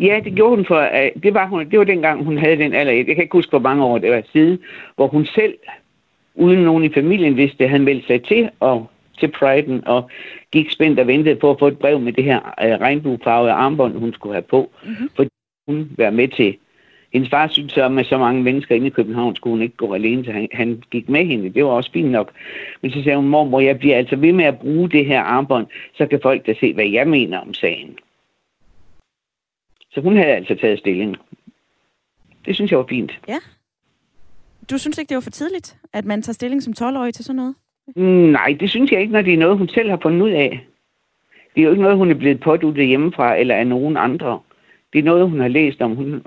Ja, det gjorde hun for, uh, det var, hun, det var dengang, hun havde den alder. Jeg kan ikke huske, hvor mange år det var siden, hvor hun selv, uden nogen i familien vidste, han meldte sig til og til Pride'en og gik spændt og ventede på at få et brev med det her øh, regnbuefarvede armbånd, hun skulle have på, mm-hmm. fordi hun var med til. Hendes far syntes at med så mange mennesker inde i København, skulle hun ikke gå alene, så han, han gik med hende. Det var også fint nok. Men så sagde hun, mormor, jeg bliver altså ved med at bruge det her armbånd, så kan folk da se, hvad jeg mener om sagen. Så hun havde altså taget stilling. Det synes jeg var fint. Ja. Du synes ikke, det var for tidligt, at man tager stilling som 12-årig til sådan noget? Nej, det synes jeg ikke, når det er noget, hun selv har fundet ud af. Det er jo ikke noget, hun er blevet påduttet hjemmefra eller af nogen andre. Det er noget, hun har læst om. Hun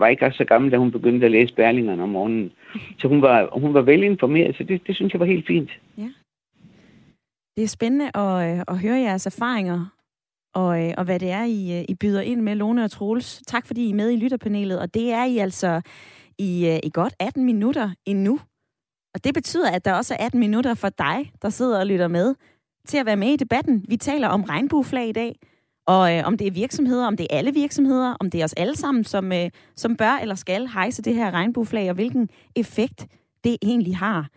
var ikke så gammel, da hun begyndte at læse Berlingerne om morgenen. Så hun var, hun var velinformeret, så det, det synes jeg var helt fint. Ja. Det er spændende at, øh, at høre jeres erfaringer og, øh, og hvad det er, I, øh, I byder ind med, Lone og Troels. Tak fordi I er med i lytterpanelet, og det er I altså i, i godt 18 minutter endnu. Og det betyder, at der også er 18 minutter for dig, der sidder og lytter med, til at være med i debatten. Vi taler om regnbueflag i dag, og øh, om det er virksomheder, om det er alle virksomheder, om det er os alle sammen, som, øh, som bør eller skal hejse det her regnbueflag, og hvilken effekt det egentlig har.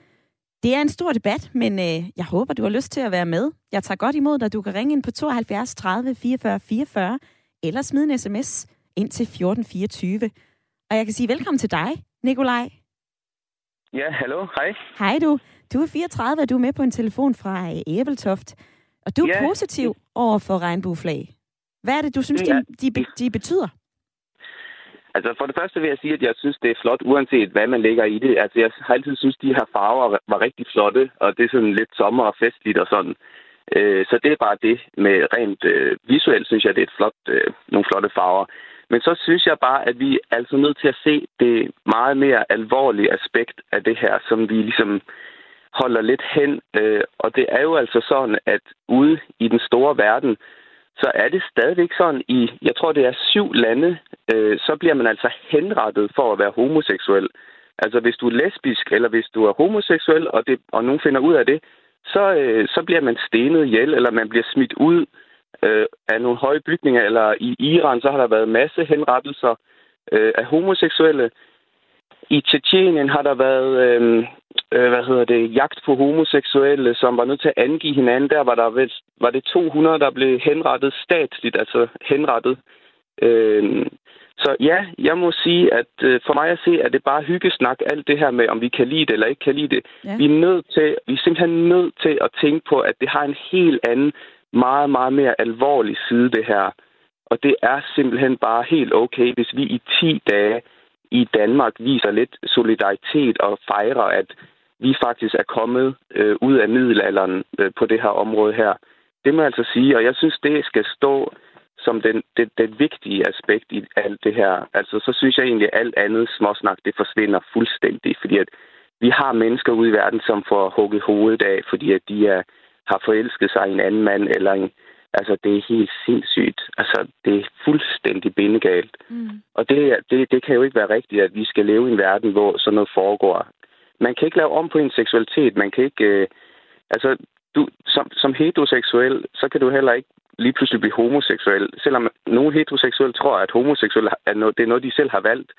Det er en stor debat, men øh, jeg håber, du har lyst til at være med. Jeg tager godt imod dig. Du kan ringe ind på 72 30 44 44, eller smide en sms ind til 1424. Og jeg kan sige velkommen til dig, Nikolaj. Ja, hallo, hej. Hej du. Du er 34, og du er med på en telefon fra Æbeltoft. Og du er ja. positiv over for regnbueflag. Hvad er det, du synes, ja. de, de, de betyder? Altså for det første vil jeg sige, at jeg synes, det er flot, uanset hvad man lægger i det. Altså jeg har altid synes, de her farver var rigtig flotte, og det er sådan lidt sommer og festligt og sådan. Øh, så det er bare det med rent øh, visuelt, synes jeg, det er et flot, øh, nogle flotte farver. Men så synes jeg bare, at vi er altså nødt til at se det meget mere alvorlige aspekt af det her, som vi ligesom holder lidt hen. Øh, og det er jo altså sådan, at ude i den store verden, så er det stadigvæk sådan i, jeg tror det er syv lande, øh, så bliver man altså henrettet for at være homoseksuel. Altså hvis du er lesbisk, eller hvis du er homoseksuel, og, det, og nogen finder ud af det, så, øh, så bliver man stenet ihjel, eller man bliver smidt ud øh, af nogle høje bygninger, eller i Iran, så har der været masse henrettelser øh, af homoseksuelle. I Tjetjenien har der været, øh, øh, hvad hedder det, jagt på homoseksuelle, som var nødt til at angive hinanden. Der var der vel, var det 200, der blev henrettet statsligt, altså henrettet. Øh, så ja, jeg må sige, at øh, for mig at se, at det bare hyggesnak, alt det her med, om vi kan lide det eller ikke kan lide det. Ja. Vi, er nødt til, vi er simpelthen nødt til at tænke på, at det har en helt anden, meget, meget mere alvorlig side, det her. Og det er simpelthen bare helt okay, hvis vi i 10 dage i Danmark viser lidt solidaritet og fejrer, at vi faktisk er kommet øh, ud af middelalderen øh, på det her område her. Det må jeg altså sige, og jeg synes, det skal stå som den, det, det vigtige aspekt i alt det her. Altså, så synes jeg egentlig, at alt andet småsnak, det forsvinder fuldstændig, fordi at vi har mennesker ude i verden, som får hugget hovedet af, fordi at de er, har forelsket sig i en anden mand, eller en, altså, det er helt sindssygt. Altså, det er fuldstændig bindegalt. Mm. Og det, det, det kan jo ikke være rigtigt, at vi skal leve i en verden, hvor sådan noget foregår. Man kan ikke lave om på en seksualitet. Man kan ikke... Øh, altså, du, som, som heteroseksuel, så kan du heller ikke lige pludselig blive homoseksuel. Selvom nogle heteroseksuelle tror, at homoseksuel er noget, det er noget, de selv har valgt,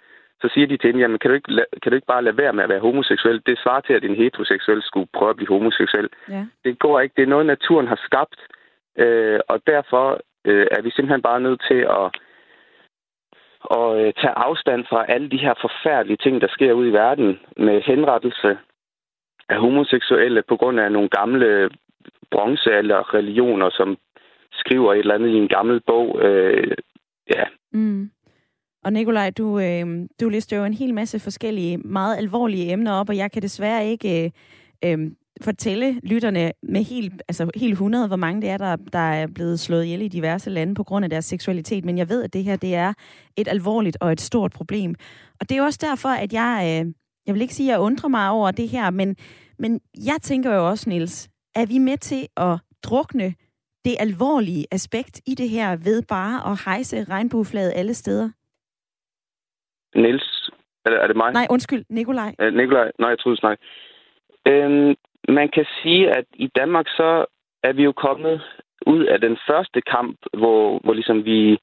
så siger de til hende, jamen kan du, ikke, kan du ikke bare lade være med at være homoseksuel? Det svarer til, at en heteroseksuel skulle prøve at blive homoseksuel. Ja. Det går ikke. Det er noget, naturen har skabt. Øh, og derfor øh, er vi simpelthen bare nødt til at, at øh, tage afstand fra alle de her forfærdelige ting, der sker ude i verden med henrettelse af homoseksuelle på grund af nogle gamle bronzealder religioner, som skriver et eller andet i en gammel bog. Øh, ja. Mm. Og Nikolaj, du, øh, du lister jo en hel masse forskellige, meget alvorlige emner op, og jeg kan desværre ikke øh, øh, fortælle lytterne med helt, altså helt 100, hvor mange det er, der, der er blevet slået ihjel i diverse lande på grund af deres seksualitet. Men jeg ved, at det her det er et alvorligt og et stort problem. Og det er også derfor, at jeg, øh, jeg vil ikke sige, at jeg undrer mig over det her, men, men jeg tænker jo også, Niels, er vi med til at drukne det alvorlige aspekt i det her ved bare at hejse regnbueflaget alle steder? Niels, er det, er det mig? Nej, undskyld, Nikolaj. Uh, Nikolaj, nej, jeg troede snak. Øhm, man kan sige, at i Danmark så er vi jo kommet ud af den første kamp, hvor, hvor ligesom vi,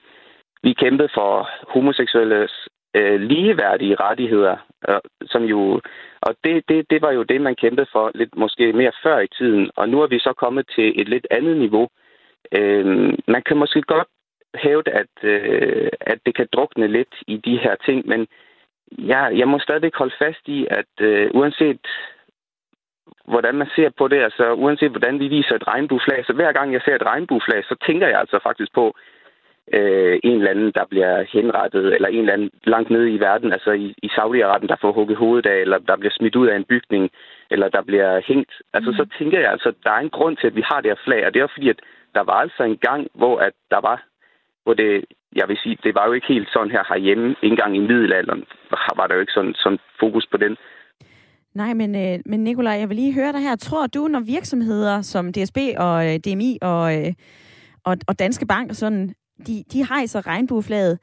vi kæmpede for homoseksuelles øh, ligeværdige rettigheder, øh, som jo, og det, det, det var jo det, man kæmpede for lidt måske mere før i tiden, og nu er vi så kommet til et lidt andet niveau, Øh, man kan måske godt hævde, at, øh, at det kan drukne lidt i de her ting, men jeg, jeg må stadig holde fast i, at øh, uanset hvordan man ser på det, altså uanset hvordan vi viser et regnbueflag, så hver gang jeg ser et regnbueflag, så tænker jeg altså faktisk på øh, en eller anden, der bliver henrettet, eller en eller anden langt nede i verden, altså i, i Saudi-Arabien, der får hugget hovedet af, eller der bliver smidt ud af en bygning, eller der bliver hængt. Altså mm. så tænker jeg altså, at der er en grund til, at vi har det her flag, og det er fordi, at der var altså en gang, hvor at der var, hvor det, jeg vil sige, det var jo ikke helt sådan her herhjemme, ikke engang i middelalderen, var der jo ikke sådan, sådan fokus på den. Nej, men, øh, men Nikolaj, jeg vil lige høre dig her. Tror du, når virksomheder som DSB og øh, DMI og, øh, og, og Danske Bank og sådan, de, de hejser regnbueflaget,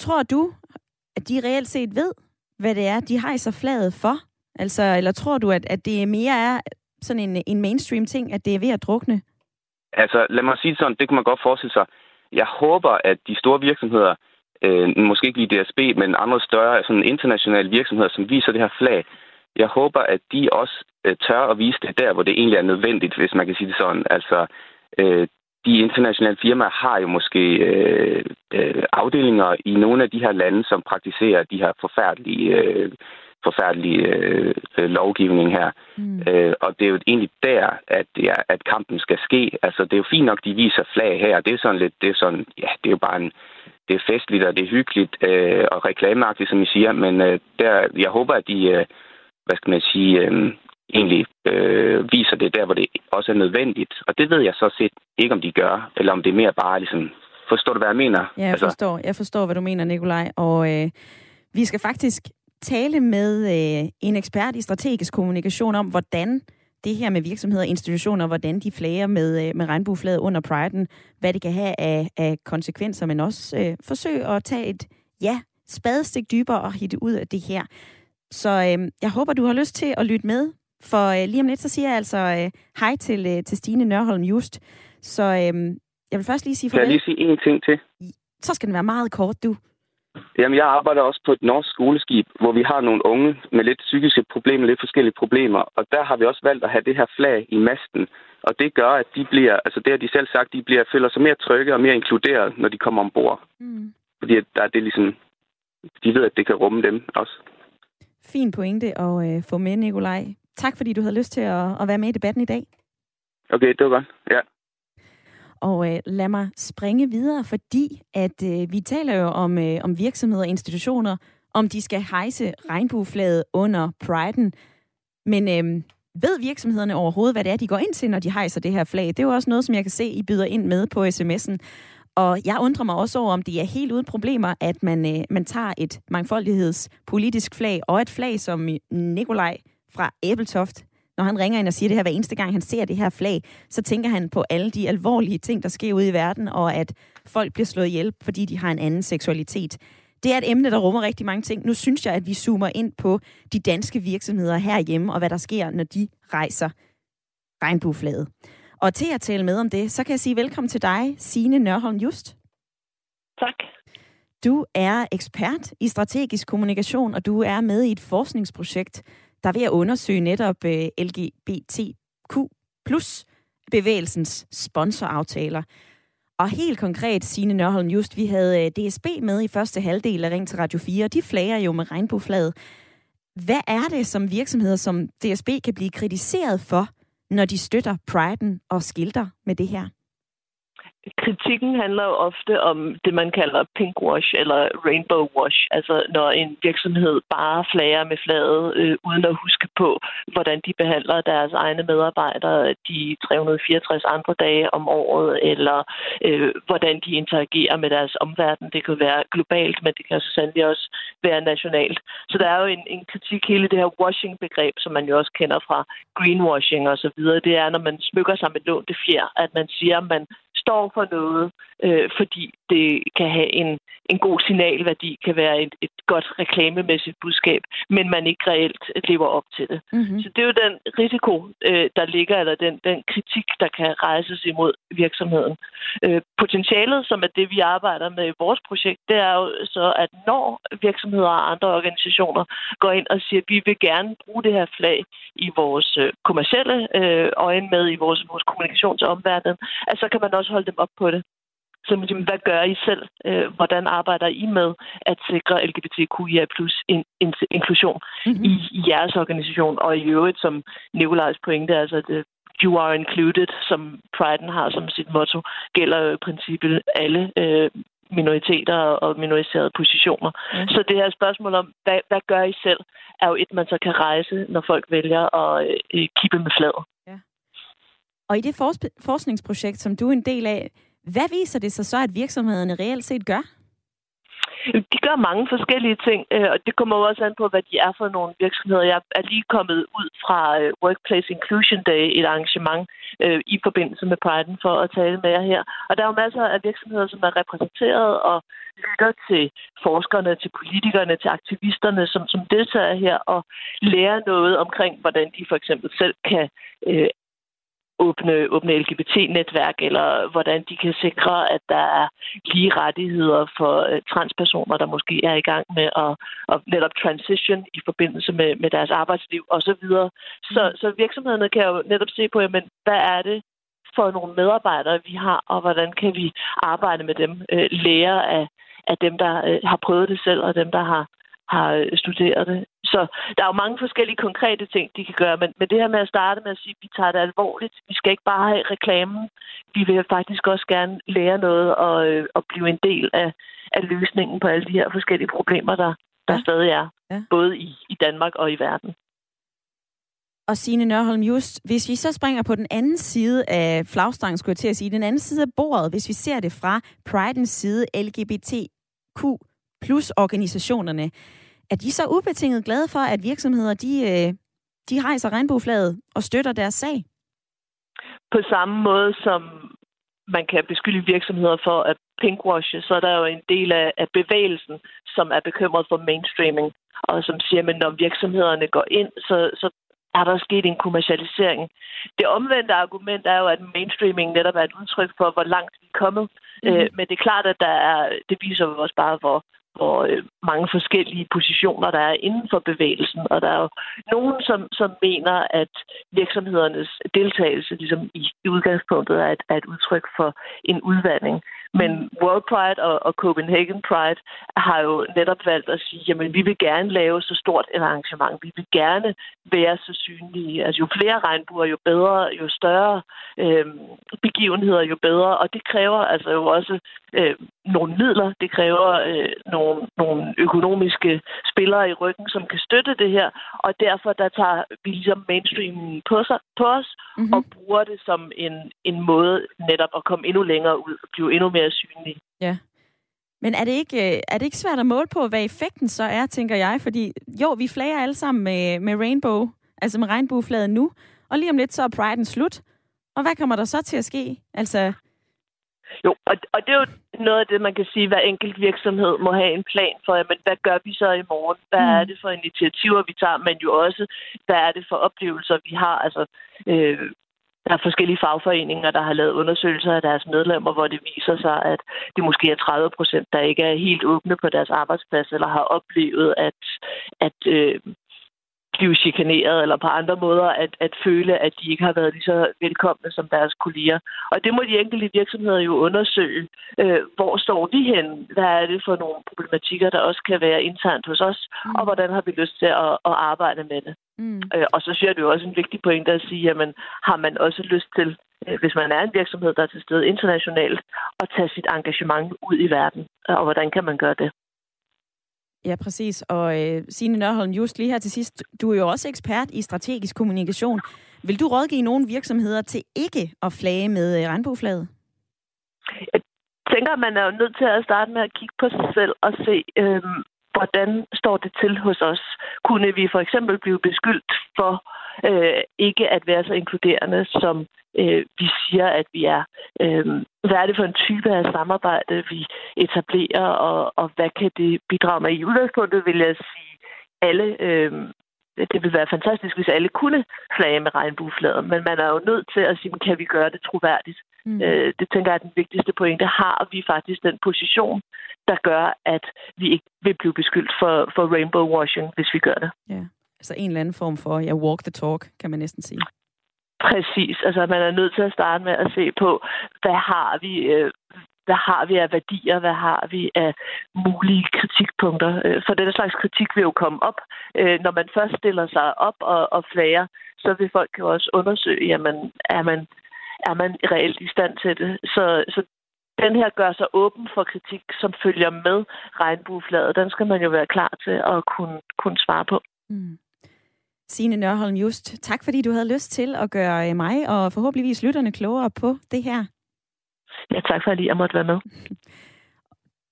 tror du, at de reelt set ved, hvad det er, de hejser flaget for? Altså, eller tror du, at, at det mere er sådan en, en mainstream ting, at det er ved at drukne? Altså, lad mig sige sådan, det kan man godt forestille sig. Jeg håber, at de store virksomheder, øh, måske ikke lige DSB, men andre større sådan internationale virksomheder, som viser det her flag, jeg håber, at de også øh, tør at vise det der, hvor det egentlig er nødvendigt, hvis man kan sige det sådan. Altså, øh, de internationale firmaer har jo måske øh, øh, afdelinger i nogle af de her lande, som praktiserer de her forfærdelige øh, forfærdelige øh, øh, lovgivning her. Mm. Øh, og det er jo egentlig der, at, er, at kampen skal ske. Altså, det er jo fint nok, de viser flag her. Det er sådan lidt, det er sådan, ja, det er jo bare en, det er festligt, og det er hyggeligt øh, og reklameagtigt, som I siger. Men øh, der, jeg håber, at de, øh, hvad skal man sige, øh, egentlig øh, viser det der, hvor det også er nødvendigt. Og det ved jeg så set ikke, om de gør, eller om det er mere bare ligesom... Forstår du, hvad jeg mener? Ja, jeg, altså, forstår, jeg forstår, hvad du mener, Nikolaj. Og øh, vi skal faktisk tale med øh, en ekspert i strategisk kommunikation om, hvordan det her med virksomheder og institutioner, hvordan de flager med, øh, med regnbueflaget under priden, hvad det kan have af, af konsekvenser, men også øh, forsøge at tage et, ja, spadestik dybere og hitte ud af det her. Så øh, jeg håber, du har lyst til at lytte med, for øh, lige om lidt, så siger jeg altså øh, hej til, øh, til Stine Nørholm Just. Så øh, Jeg vil først lige sige Kan jeg farvel. lige sige en ting til? Så skal den være meget kort, du. Jamen, jeg arbejder også på et norsk skoleskib, hvor vi har nogle unge med lidt psykiske problemer, lidt forskellige problemer. Og der har vi også valgt at have det her flag i masten. Og det gør, at de bliver, altså det har de selv sagt, de bliver, føler sig mere trygge og mere inkluderet, når de kommer ombord. Mm. Fordi der er det ligesom, de ved, at det kan rumme dem også. Fin pointe at øh, få med, Nikolaj. Tak, fordi du havde lyst til at, at være med i debatten i dag. Okay, det var godt. Ja. Og øh, lad mig springe videre, fordi at øh, vi taler jo om, øh, om virksomheder og institutioner, om de skal hejse regnbueflaget under priden. Men øh, ved virksomhederne overhovedet, hvad det er, de går ind til, når de hejser det her flag? Det er jo også noget, som jeg kan se, I byder ind med på sms'en. Og jeg undrer mig også over, om det er helt uden problemer, at man, øh, man tager et mangfoldighedspolitisk flag og et flag, som Nikolaj fra Æbeltoft når han ringer ind og siger det her hver eneste gang, han ser det her flag, så tænker han på alle de alvorlige ting, der sker ude i verden, og at folk bliver slået ihjel, fordi de har en anden seksualitet. Det er et emne, der rummer rigtig mange ting. Nu synes jeg, at vi zoomer ind på de danske virksomheder herhjemme, og hvad der sker, når de rejser regnbueflaget. Og til at tale med om det, så kan jeg sige velkommen til dig, Signe Nørholm Just. Tak. Du er ekspert i strategisk kommunikation, og du er med i et forskningsprojekt, der er ved at undersøge netop øh, LGBTQ plus bevægelsens sponsoraftaler. Og helt konkret, Signe Nørholm Just, vi havde øh, DSB med i første halvdel af Ring til Radio 4. De flager jo med regnbueflaget. Hvad er det, som virksomheder som DSB kan blive kritiseret for, når de støtter priden og skilter med det her? Kritikken handler jo ofte om det, man kalder pinkwash eller rainbow wash. Altså når en virksomhed bare flager med flaget, øh, uden at huske på, hvordan de behandler deres egne medarbejdere de 364 andre dage om året, eller øh, hvordan de interagerer med deres omverden. Det kan være globalt, men det kan så sandelig også være nationalt. Så der er jo en, en kritik hele det her washing-begreb, som man jo også kender fra greenwashing og så videre. Det er, når man smykker sig med lånte fjer, at man siger, at man står for noget, øh, fordi det kan have en, en god signalværdi, kan være et, et godt reklamemæssigt budskab, men man ikke reelt lever op til det. Mm-hmm. Så det er jo den risiko, øh, der ligger, eller den, den kritik, der kan rejses imod virksomheden. Øh, potentialet, som er det, vi arbejder med i vores projekt, det er jo så, at når virksomheder og andre organisationer går ind og siger, at vi vil gerne bruge det her flag i vores øh, kommercielle øh, øjne med, i vores, vores kommunikation til omverdenen, at så kan man også holde dem op på det. Så jamen, hvad gør I selv? Øh, hvordan arbejder I med at sikre LGBTQIA plus in, in, inklusion Mm-hmm. i, i jeres organisation? Og i øvrigt, som Nikolajs pointe, altså det, you are included, som Priden har som sit motto, gælder jo i princippet alle øh, minoriteter og minoriserede positioner. Ja. Så det her spørgsmål om, hvad, hvad gør I selv, er jo et, man så kan rejse, når folk vælger at øh, kippe med fladet. Og i det fors- forskningsprojekt, som du er en del af, hvad viser det sig så, at virksomhederne reelt set gør? De gør mange forskellige ting, øh, og det kommer jo også an på, hvad de er for nogle virksomheder. Jeg er lige kommet ud fra øh, Workplace Inclusion Day, et arrangement øh, i forbindelse med Pride'en for at tale med jer her. Og der er jo masser af virksomheder, som er repræsenteret og lytter til forskerne, til politikerne, til aktivisterne, som, som deltager her og lærer noget omkring, hvordan de for eksempel selv kan øh, åbne, åbne LGBT-netværk, eller hvordan de kan sikre, at der er lige rettigheder for øh, transpersoner, der måske er i gang med at, at netop transition i forbindelse med, med deres arbejdsliv osv. Så, så virksomhederne kan jo netop se på, jamen, hvad er det for nogle medarbejdere, vi har, og hvordan kan vi arbejde med dem, øh, lære af, af dem, der øh, har prøvet det selv, og dem, der har, har øh, studeret det. Så der er jo mange forskellige konkrete ting, de kan gøre, men, men det her med at starte med at sige, at vi tager det alvorligt, vi skal ikke bare have reklamen, vi vil faktisk også gerne lære noget og, øh, og blive en del af, af løsningen på alle de her forskellige problemer, der, der Ja. stadig er, Ja. både i, i Danmark og i verden. Og Signe Nørholm Just, hvis vi så springer på den anden side af flagstangen, skulle jeg til at sige, den anden side af bordet, hvis vi ser det fra Pridens side, LGBTQ plus organisationerne, er de så ubetinget glade for, at virksomheder, de, øh, de rejser regnbueflaget og støtter deres sag? På samme måde som man kan beskylde virksomheder for at pinkwashe, så er der jo en del af, af bevægelsen, som er bekymret for mainstreaming, og som siger, at når virksomhederne går ind, så, så er der sket en kommercialisering. Det omvendte argument er jo, at mainstreaming netop er et udtryk for, hvor langt vi er kommet. Mm. Øh, men det er klart, at der er, det viser jo også bare, hvor, hvor øh, mange forskellige positioner, der er inden for bevægelsen. Og der er jo nogen, som, som mener, at virksomhedernes deltagelse ligesom i, i udgangspunktet er et, er et udtryk for en udvandring. Men World Pride og, og Copenhagen Pride har jo netop valgt at sige, jamen vi vil gerne lave så stort et arrangement. Vi vil gerne være så synlige. Altså jo flere regnbuer, jo bedre, jo større øh, begivenheder, jo bedre. Og det kræver altså jo også øh, nogle midler. Det kræver øh, nogle, nogle økonomiske spillere i ryggen, som kan støtte det her. Og derfor der tager vi ligesom mainstreamen på, sig, på os mm-hmm. og bruger det som en, en måde netop at komme endnu længere ud og blive endnu mere synlige. Ja. Men er det, ikke, øh, er det ikke svært at måle på, hvad effekten så er, tænker jeg? Fordi jo, vi flager alle sammen med, med rainbow, altså med regnbueflaget nu, og lige om lidt så er priden slut. Og hvad kommer der så til at ske? Altså, jo, og, og det er jo noget af det, man kan sige, hver enkelt virksomhed må have en plan for, men hvad gør vi så i morgen? Hvad mm. er det for initiativer, vi tager, men jo også, hvad er det for oplevelser, vi har? Altså, øh, der er forskellige fagforeninger, der har lavet undersøgelser af deres medlemmer, hvor det viser sig, at det måske er 30 procent, der ikke er helt åbne på deres arbejdsplads, eller har oplevet, at, at øh, blive chikaneret eller på andre måder at, at føle, at de ikke har været lige så velkomne som deres kolleger. Og det må de enkelte virksomheder jo undersøge. Øh, hvor står vi hen? Hvad er det for nogle problematikker, der også kan være internt hos os? Mm. Og hvordan har vi lyst til at, at arbejde med det? Mm. Øh, og så synes jeg, det er jo også en vigtig pointe at sige, jamen har man også lyst til, øh, hvis man er en virksomhed, der er til stede internationalt, at tage sit engagement ud i verden? Og hvordan kan man gøre det? Ja, præcis. Og øh, Signe Nørholm, just lige her til sidst, du er jo også ekspert i strategisk kommunikation. Vil du rådgive nogle virksomheder til ikke at flage med øh, regnbueflaget? Jeg tænker, at man er jo nødt til at starte med at kigge på sig selv og se, øh, hvordan står det til hos os. Kunne vi for eksempel blive beskyldt for øh, ikke at være så inkluderende, som øh, vi siger, at vi er. Øh, hvad er det for en type af samarbejde, vi etablerer, og, og hvad kan det bidrage med? I udgangspunktet vil jeg sige, alle øh, det ville være fantastisk, hvis alle kunne flage med regnbueflader, men man er jo nødt til at sige, kan vi gøre det troværdigt? Mm. Øh, det tænker jeg er den vigtigste pointe. Har vi faktisk den position, der gør, at vi ikke vil blive beskyldt for, for rainbow washing, hvis vi gør det? Ja, altså en eller anden form for, ja, walk the talk, kan man næsten sige. Præcis. Altså, man er nødt til at starte med at se på, hvad har vi, øh, hvad har vi af værdier, hvad har vi af mulige kritikpunkter. Øh, for den slags kritik vil jo komme op. Øh, når man først stiller sig op og, og flager, så vil folk jo også undersøge, jamen, er man, er man reelt i stand til det. Så, så den her gør sig åben for kritik, som følger med regnbueflaget. Den skal man jo være klar til at kunne, kunne svare på. Mm. Signe Nørholm Just, tak fordi du havde lyst til at gøre mig og forhåbentligvis lytterne klogere på det her. Ja, tak for at jeg måtte være med.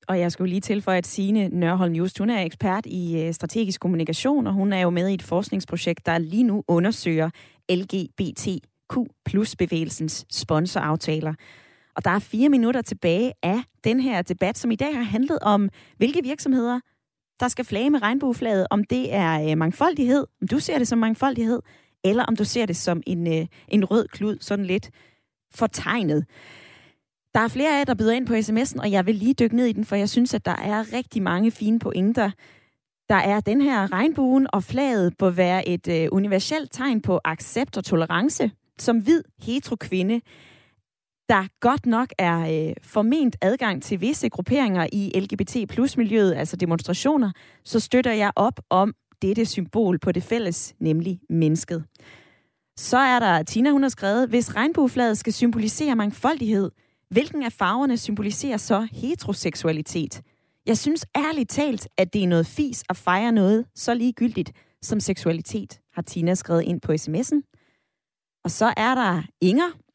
Og jeg skulle lige tilføje, at Signe Nørholm Just, hun er ekspert i øh, strategisk kommunikation, og hun er jo med i et forskningsprojekt, der lige nu undersøger LGBTQ plus bevægelsens sponsoraftaler. Og der er fire minutter tilbage af den her debat, som i dag har handlet om, hvilke virksomheder, der skal flage med regnbueflaget, om det er øh, mangfoldighed, om du ser det som mangfoldighed, eller om du ser det som en, øh, en rød klud, sådan lidt fortegnet. Der er flere af jer, der byder ind på sms'en, og jeg vil lige dykke ned i den, for jeg synes, at der er rigtig mange fine pointer. Der er den her regnbuen, og flaget bør være et øh, universelt tegn på accept og tolerance. Som hvid hetero-kvinde, der godt nok er øh, forment adgang til visse grupperinger i LGBT plus miljøet, altså demonstrationer, så støtter jeg op om dette symbol på det fælles, nemlig mennesket. Så er der Tina, hun har skrevet, hvis regnbueflaget skal symbolisere mangfoldighed, Hvilken af farverne symboliserer så heteroseksualitet? Jeg synes ærligt talt, at det er noget fis at fejre noget så ligegyldigt som seksualitet, har Tina skrevet ind på sms'en. Og så er der Inger.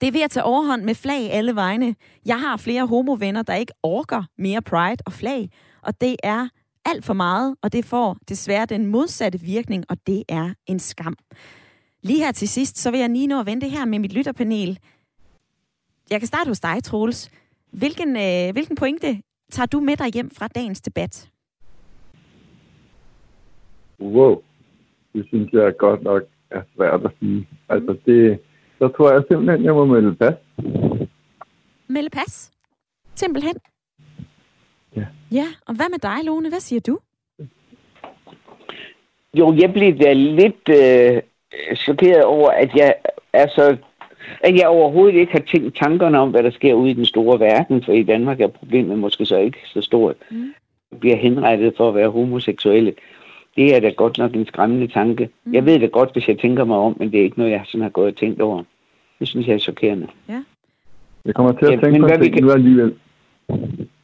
Det er ved at tage overhånd med flag alle vegne. Jeg har flere homovenner, der ikke orker mere pride og flag, og det er alt for meget, og det får desværre den modsatte virkning, og det er en skam. Lige her til sidst, så vil jeg lige nå at vente her med mit lytterpanel. Jeg kan starte hos dig, Troels. Hvilken, øh, hvilken pointe tager du med dig hjem fra dagens debat? Wow, det synes jeg godt nok er svært at sige. Altså, det, så tror jeg simpelthen, jeg må melde pas. Melde pas? Simpelthen? Ja. Ja, og hvad med dig, Lone? Hvad siger du? Jo, jeg blev da lidt øh, chokeret over, at jeg er så at jeg overhovedet ikke har tænkt tankerne om, hvad der sker ude i den store verden, for i Danmark er problemet måske så ikke så stort. Mm. Bliver henrettet for at være homoseksuelle. Det er da godt nok en skræmmende tanke. Mm. Jeg ved det godt, hvis jeg tænker mig om, men det er ikke noget, jeg sådan har gået og tænkt over. Det synes jeg er chokerende. Ja. Jeg kommer til at ja, tænke på ting kan... nu alligevel.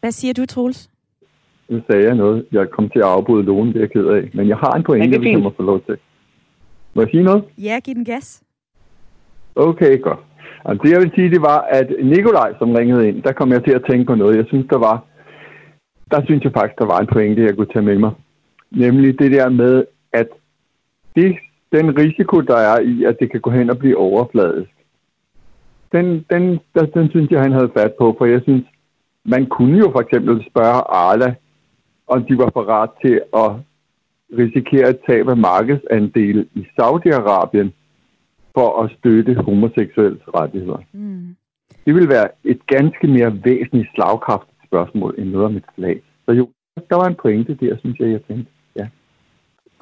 Hvad siger du, Troels? Nu sagde jeg noget. Jeg kom til at afbryde Lone, det er jeg ked af. Men jeg har en pointe, hvis jeg må få lov til. Må jeg sige noget? Ja, giv den gas. Okay, godt. Og det jeg vil sige, det var, at Nikolaj, som ringede ind, der kom jeg til at tænke på noget. Jeg synes, der var, der synes jeg faktisk, der var en pointe, jeg kunne tage med mig. Nemlig det der med, at det, den risiko, der er i, at det kan gå hen og blive overfladisk, den, den, der, den synes jeg, han havde fat på, for jeg synes, man kunne jo for eksempel spørge Arla, om de var parat til at risikere at tabe markedsandel i Saudi-Arabien, for at støtte homoseksuelle rettigheder. Mm. Det vil være et ganske mere væsentligt slagkraftigt spørgsmål end noget om et flag. Så jo, der var en pointe der, synes jeg, jeg tænkte.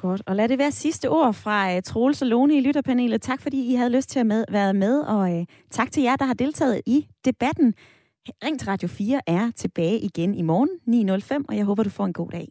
Godt. Og lad det være sidste ord fra uh, Troels og Lone i lytterpanelet. Tak fordi I havde lyst til at med, være med, og uh, tak til jer, der har deltaget i debatten. Ring til Radio 4 er tilbage igen i morgen 9.05, og jeg håber, du får en god dag.